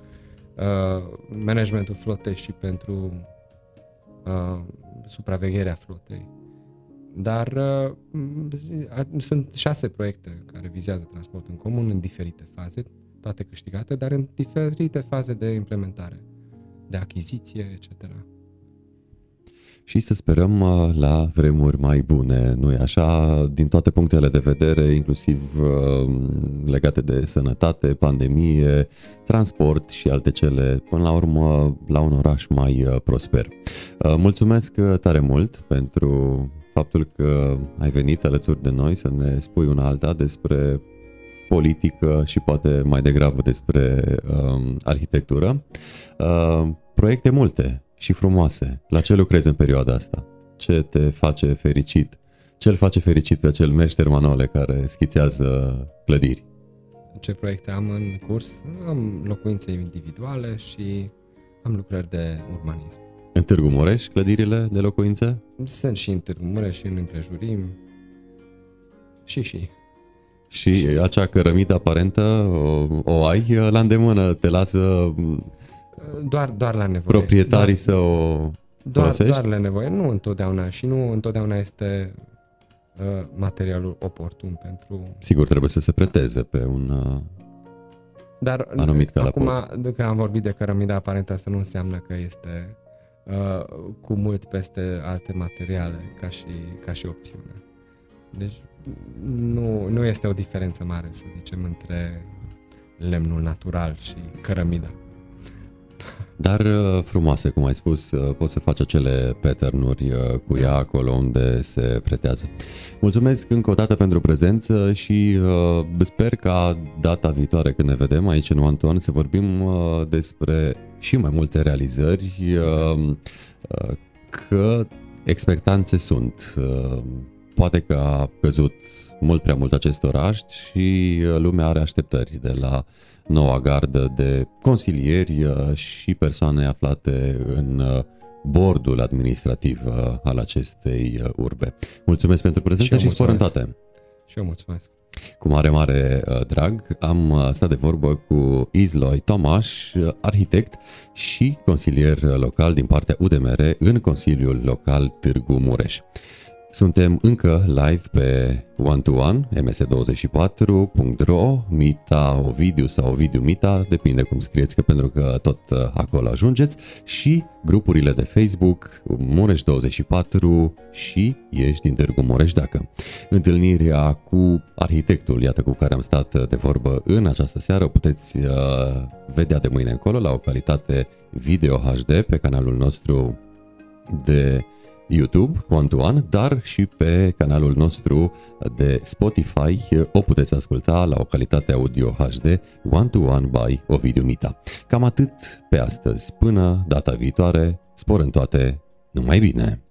managementul flotei și pentru uh, supravegherea flotei. Dar uh, m- a- sunt șase proiecte care vizează transportul în comun în diferite faze, toate câștigate, dar în diferite faze de implementare, de achiziție, etc. Și să sperăm uh, la vremuri mai bune, nu e așa, din toate punctele de vedere, inclusiv uh, legate de sănătate, pandemie, transport și alte cele, până la urmă la un oraș mai uh, prosper. Uh, Mulțumesc uh, tare mult pentru faptul că ai venit alături de noi să ne spui una alta despre politică și poate mai degrabă despre um, arhitectură. Uh, proiecte multe și frumoase. La ce lucrezi în perioada asta? Ce te face fericit? Ce îl face fericit pe acel meșter Manole care schițează clădiri? ce proiecte am în curs. Am locuințe individuale și am lucrări de urbanism. În Târgu Mureș, clădirile de locuințe? Sunt și în Târgu Mureș și în împrejurim. Și și. Și acea cărămidă aparentă o, o ai la îndemână, te lasă Doar, doar la nevoie. proprietarii să o doar, doar, folosești? doar la nevoie. Nu întotdeauna și nu întotdeauna este uh, materialul oportun pentru... Sigur, trebuie să se preteze pe un... uh, Dar Anumit acum, calapot. dacă am vorbit de cărămida aparentă, asta nu înseamnă că este uh, cu mult peste alte materiale ca și, ca și opțiune. Deci nu, nu este o diferență mare, să zicem, între lemnul natural și cărămida. Dar uh, frumoase, cum ai spus, uh, poți să faci acele pattern-uri uh, cu ea acolo unde se pretează. Mulțumesc încă o dată pentru prezență și uh, sper ca data viitoare când ne vedem aici în Antoan să vorbim uh, despre și mai multe realizări, uh, uh, că expectanțe sunt. Uh, poate că a căzut mult prea mult acest oraș și uh, lumea are așteptări de la noua gardă de consilieri uh, și persoane aflate în uh, bordul administrativ uh, al acestei uh, urbe. Mulțumesc pentru prezență Și și, eu spor în mulțumesc. toate! Și eu mulțumesc. Cu mare, mare uh, drag am uh, stat de vorbă cu Izloi Tomaș, uh, arhitect și consilier uh, local din partea UDMR în Consiliul Local Târgu Mureș. Suntem încă live pe One to One, ms24.ro, Mita Ovidiu sau Ovidiu Mita, depinde cum scrieți, că pentru că tot uh, acolo ajungeți, și grupurile de Facebook Mureș24 și Ești din Târgu Mureș dacă. Întâlnirea cu arhitectul, iată cu care am stat de vorbă în această seară, o puteți uh, vedea de mâine încolo la o calitate video HD pe canalul nostru de YouTube, One to One, dar și pe canalul nostru de Spotify o puteți asculta la o calitate audio HD One to One by Ovidiu Mita. Cam atât pe astăzi. Până data viitoare, spor în toate, numai bine!